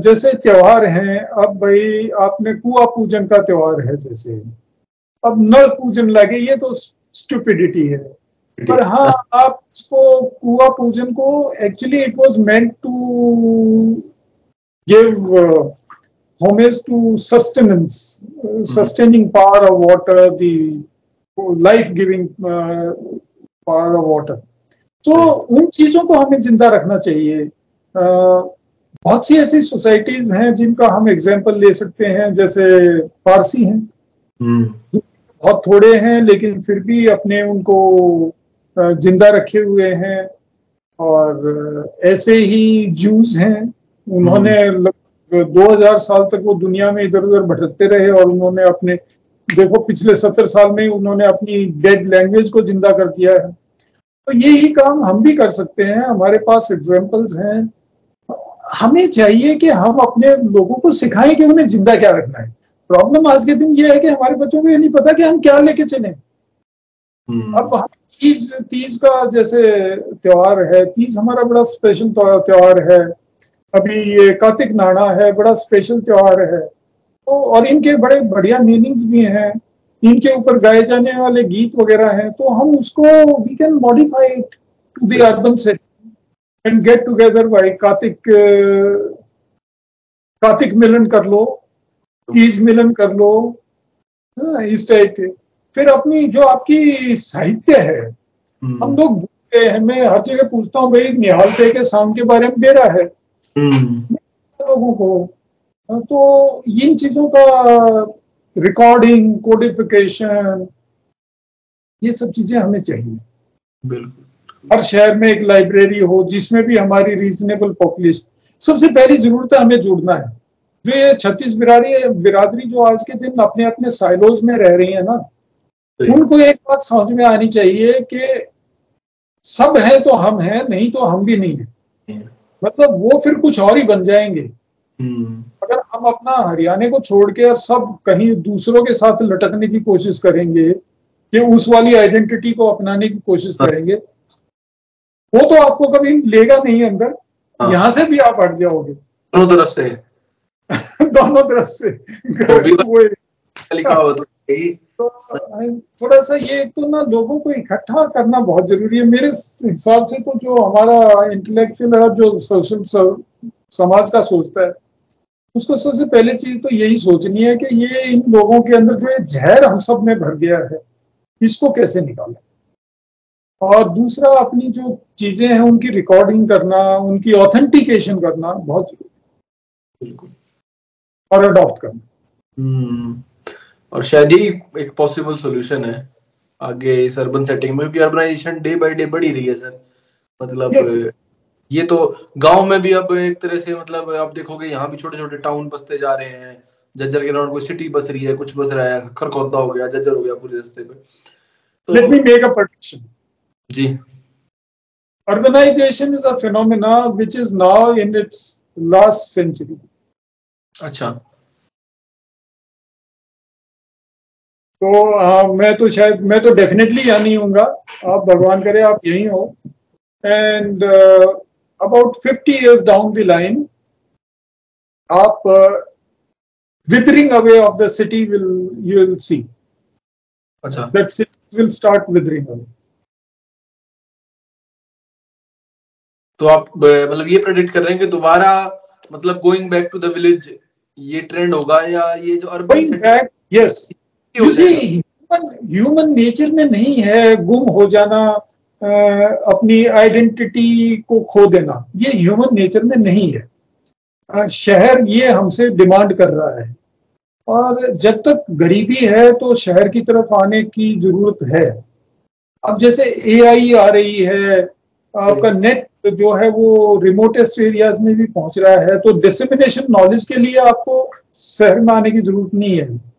जैसे त्योहार हैं अब भाई आपने कुआ पूजन का त्योहार है जैसे। अब नल पूजन लगे ये तो स्टूपिडिटी है। पर हाँ आप उसको कुआ पूजन को actually it was meant to give uh, homage to sustenance, uh, sustaining power of water, the life-giving uh, power of water. तो उन चीज़ों को हमें ज़िंदा रखना चाहिए। बहुत सी ऐसी सोसाइटीज हैं जिनका हम एग्ज़ाम्पल ले सकते हैं जैसे फारसी हैं। हम्म। बहुत थोड़े हैं लेकिन फिर भी अपने उनको ज़िंदा रखे हुए हैं। और ऐसे ही जूस हैं। उन्होंने दो हज़ार साल तक वो दुनिया में इधर उधर भटकते रहे और उन्होंने अपने देखो पिछले सत्तर साल में उन्होंने अपनी डेड लैंग्वेज को ज़िंदा कर दिया है। तो यही काम हम भी कर सकते हैं हमारे पास एग्जाम्पल्स हैं। हमें चाहिए कि हम अपने लोगों को सिखाएँ कि उन्हें ज़िंदा क्या रखना है। प्रॉब्लम आज के दिन ये है कि हमारे बच्चों को ये नहीं पता कि हम क्या लेके चले। हम्म। अब तीज तीज का जैसे त्योहार है तीज हमारा बड़ा स्पेशल त्योहार है। अभी ये कार्तिक नाड़ा है बड़ा स्पेशल त्योहार है तो और इनके बड़े बढ़िया मीनिंग्स भी हैं इनके ऊपर गाए जाने वाले गीत वगैरह हैं तो हम उसको we can modify it to the urban set and get together by Kartik Kartik Milan कर लो तीज मिलन कर लो हाँ, इस टाइप के फिर अपनी जो आपकी साहित्य है हम्म। हम लोग मैं हर जगह पूछता हूँ भाई निहाल के साउंड के बारे में बेरा है हम्म। लोगों को हाँ, तो इन चीज़ों का रिकॉर्डिंग कोडिफिकेशन ये सब चीज़ें हमें चाहिए। बिल्कुल। हर शहर में एक लाइब्रेरी हो जिसमें भी हमारी रीजनेबल पॉपुलेशन सबसे पहली ज़रूरत है हमें जुड़ना है। जो ये छत्तीस बिरादरी बिरादरी जो आज के दिन अपने अपने साइलोज में रह रही है ना उनको एक बात समझ में आनी चाहिए कि सब है तो हम हैं नहीं तो हम भी नहीं है। मतलब वो फिर कुछ और ही बन जाएँगे। हम्म। अगर हम अपना हरियाणा को छोड़ के और सब कहीं दूसरों के साथ लटकने की कोशिश करेंगे कि उस वाली आइडेंटिटी को अपनाने की कोशिश हाँ। करेंगे वो तो आपको कभी लेगा नहीं अंदर। हाँ। यहाँ से भी आप हट जाओगे। दोनों तरफ़ से। *laughs* दोनों तरफ़ से। *laughs* लिखा तो तो थोड़ा सा ये तो ना लोगों को इकट्ठा करना बहुत ज़रूरी है। मेरे हिसाब से तो जो हमारा इंटेलेक्चुअल है जो सोशल समाज का सोचता है उसको सबसे पहले चीज़ तो यही सोचनी है कि ये इन लोगों के अंदर जो ये जहर हम सब में भर गया है इसको कैसे निकालें? और दूसरा अपनी जो चीज़ें हैं उनकी रिकॉर्डिंग करना उनकी ऑथेंटिकेशन करना बहुत ज़रूरी बिल्कुल। और अडॉप्ट करना। हम्म। और शायद ही एक पॉसिबल सॉल्यूशन है। आगे इस अर्बन सेटिंग में भी अर्बनाइजेशन डे बाय डे बढ़ी रही है सर। मतलब yes. ये तो गाँव में भी अब एक तरह से मतलब आप देखोगे यहाँ भी छोटे छोटे टाउन बसते जा रहे हैं। जज्जर के राउंड कोई सिटी बस रही है कुछ बस रहा है खरखौदा हो गया जज्जर हो गया पूरे रास्ते पे। तो let me make a prediction ji. Urbanization is a phenomena which is now in its last century. अच्छा। तो आ, मैं तो शायद मैं तो डेफिनेटली यहाँ नहीं हूँ आप भगवान करे आप यही हो। And about fifty years down the line आप withering away of the city will you will see अच्छा। That city will start withering away तो आप मतलब ये प्रेडिक्ट कर रहे हैं कि दोबारा मतलब going back to the village ये ट्रेंड होगा या ये जो urban back yes human nature में नहीं है गुम हो जाना आ, अपनी आइडेंटिटी को खो देना। ये ह्यूमन नेचर में नहीं है। आ, शहर ये हमसे डिमांड कर रहा है। और जब तक गरीबी है तो शहर की तरफ़ आने की ज़रूरत है। अब जैसे एआई आ रही है आपका नेट जो है वो रिमोटेस्ट एरियाज़ में भी पहुँच रहा है तो डिसमिनेशन नॉलेज के लिए आपको शहर में आने की ज़रूरत नहीं है।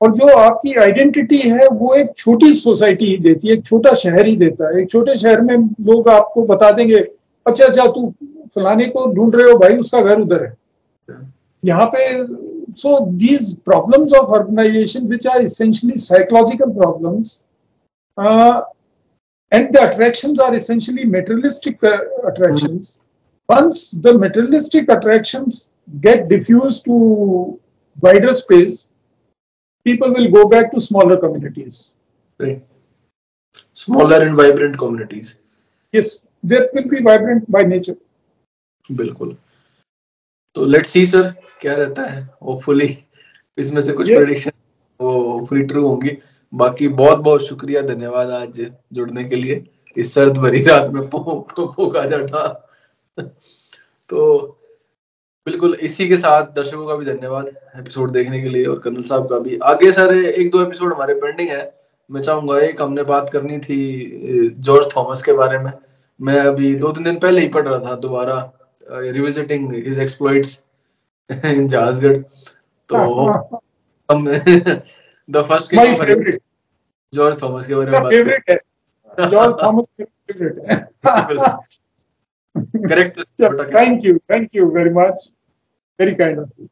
और जो आपकी आइडेंटिटी है वो एक छोटी सोसाइटी ही देती है एक छोटा शहर ही देता है एक छोटे शहर में लोग आपको बता देंगे अच्छा अच्छा तू फलाने को ढूंढ रहे हो भाई उसका घर उधर है यहाँ पे so these problems of organisation which are essentially psychological problems the attractions are essentially materialistic uh, attractions. Once the materialistic attractions get diffused to wider space, people will go back to smaller communities. Right. Smaller and vibrant communities. Yes, that will be vibrant by nature. बिल्कुल तो let's see sir क्या रहता है hopefully इसमें से कुछ prediction वो hopefully true होंगी बाकी बहुत बहुत शुक्रिया धन्यवाद आज जुड़ने के लिए इस सर्द भरी रात में पोका जाटा तो बिल्कुल इसी के साथ दर्शकों का भी धन्यवाद एपिसोड देखने के लिए और कर्नल साहब का भी। आगे सर एक दो एपिसोड हमारे पेंडिंग है। मैं चाहूँगा एक हमने बात करनी थी जॉर्ज थॉमस के बारे में। मैं अभी दो तीन दिन पहले ही पढ़ रहा था दोबारा revisiting his exploits in Jahazgarh तो *laughs* हम *laughs* द फ़र्स्ट के जॉर्ज थॉमस के बारे में बात है। जॉर्ज थॉमस फेवरेट है। *laughs* Correct. Thank you. Thank you very much. Very kind of you.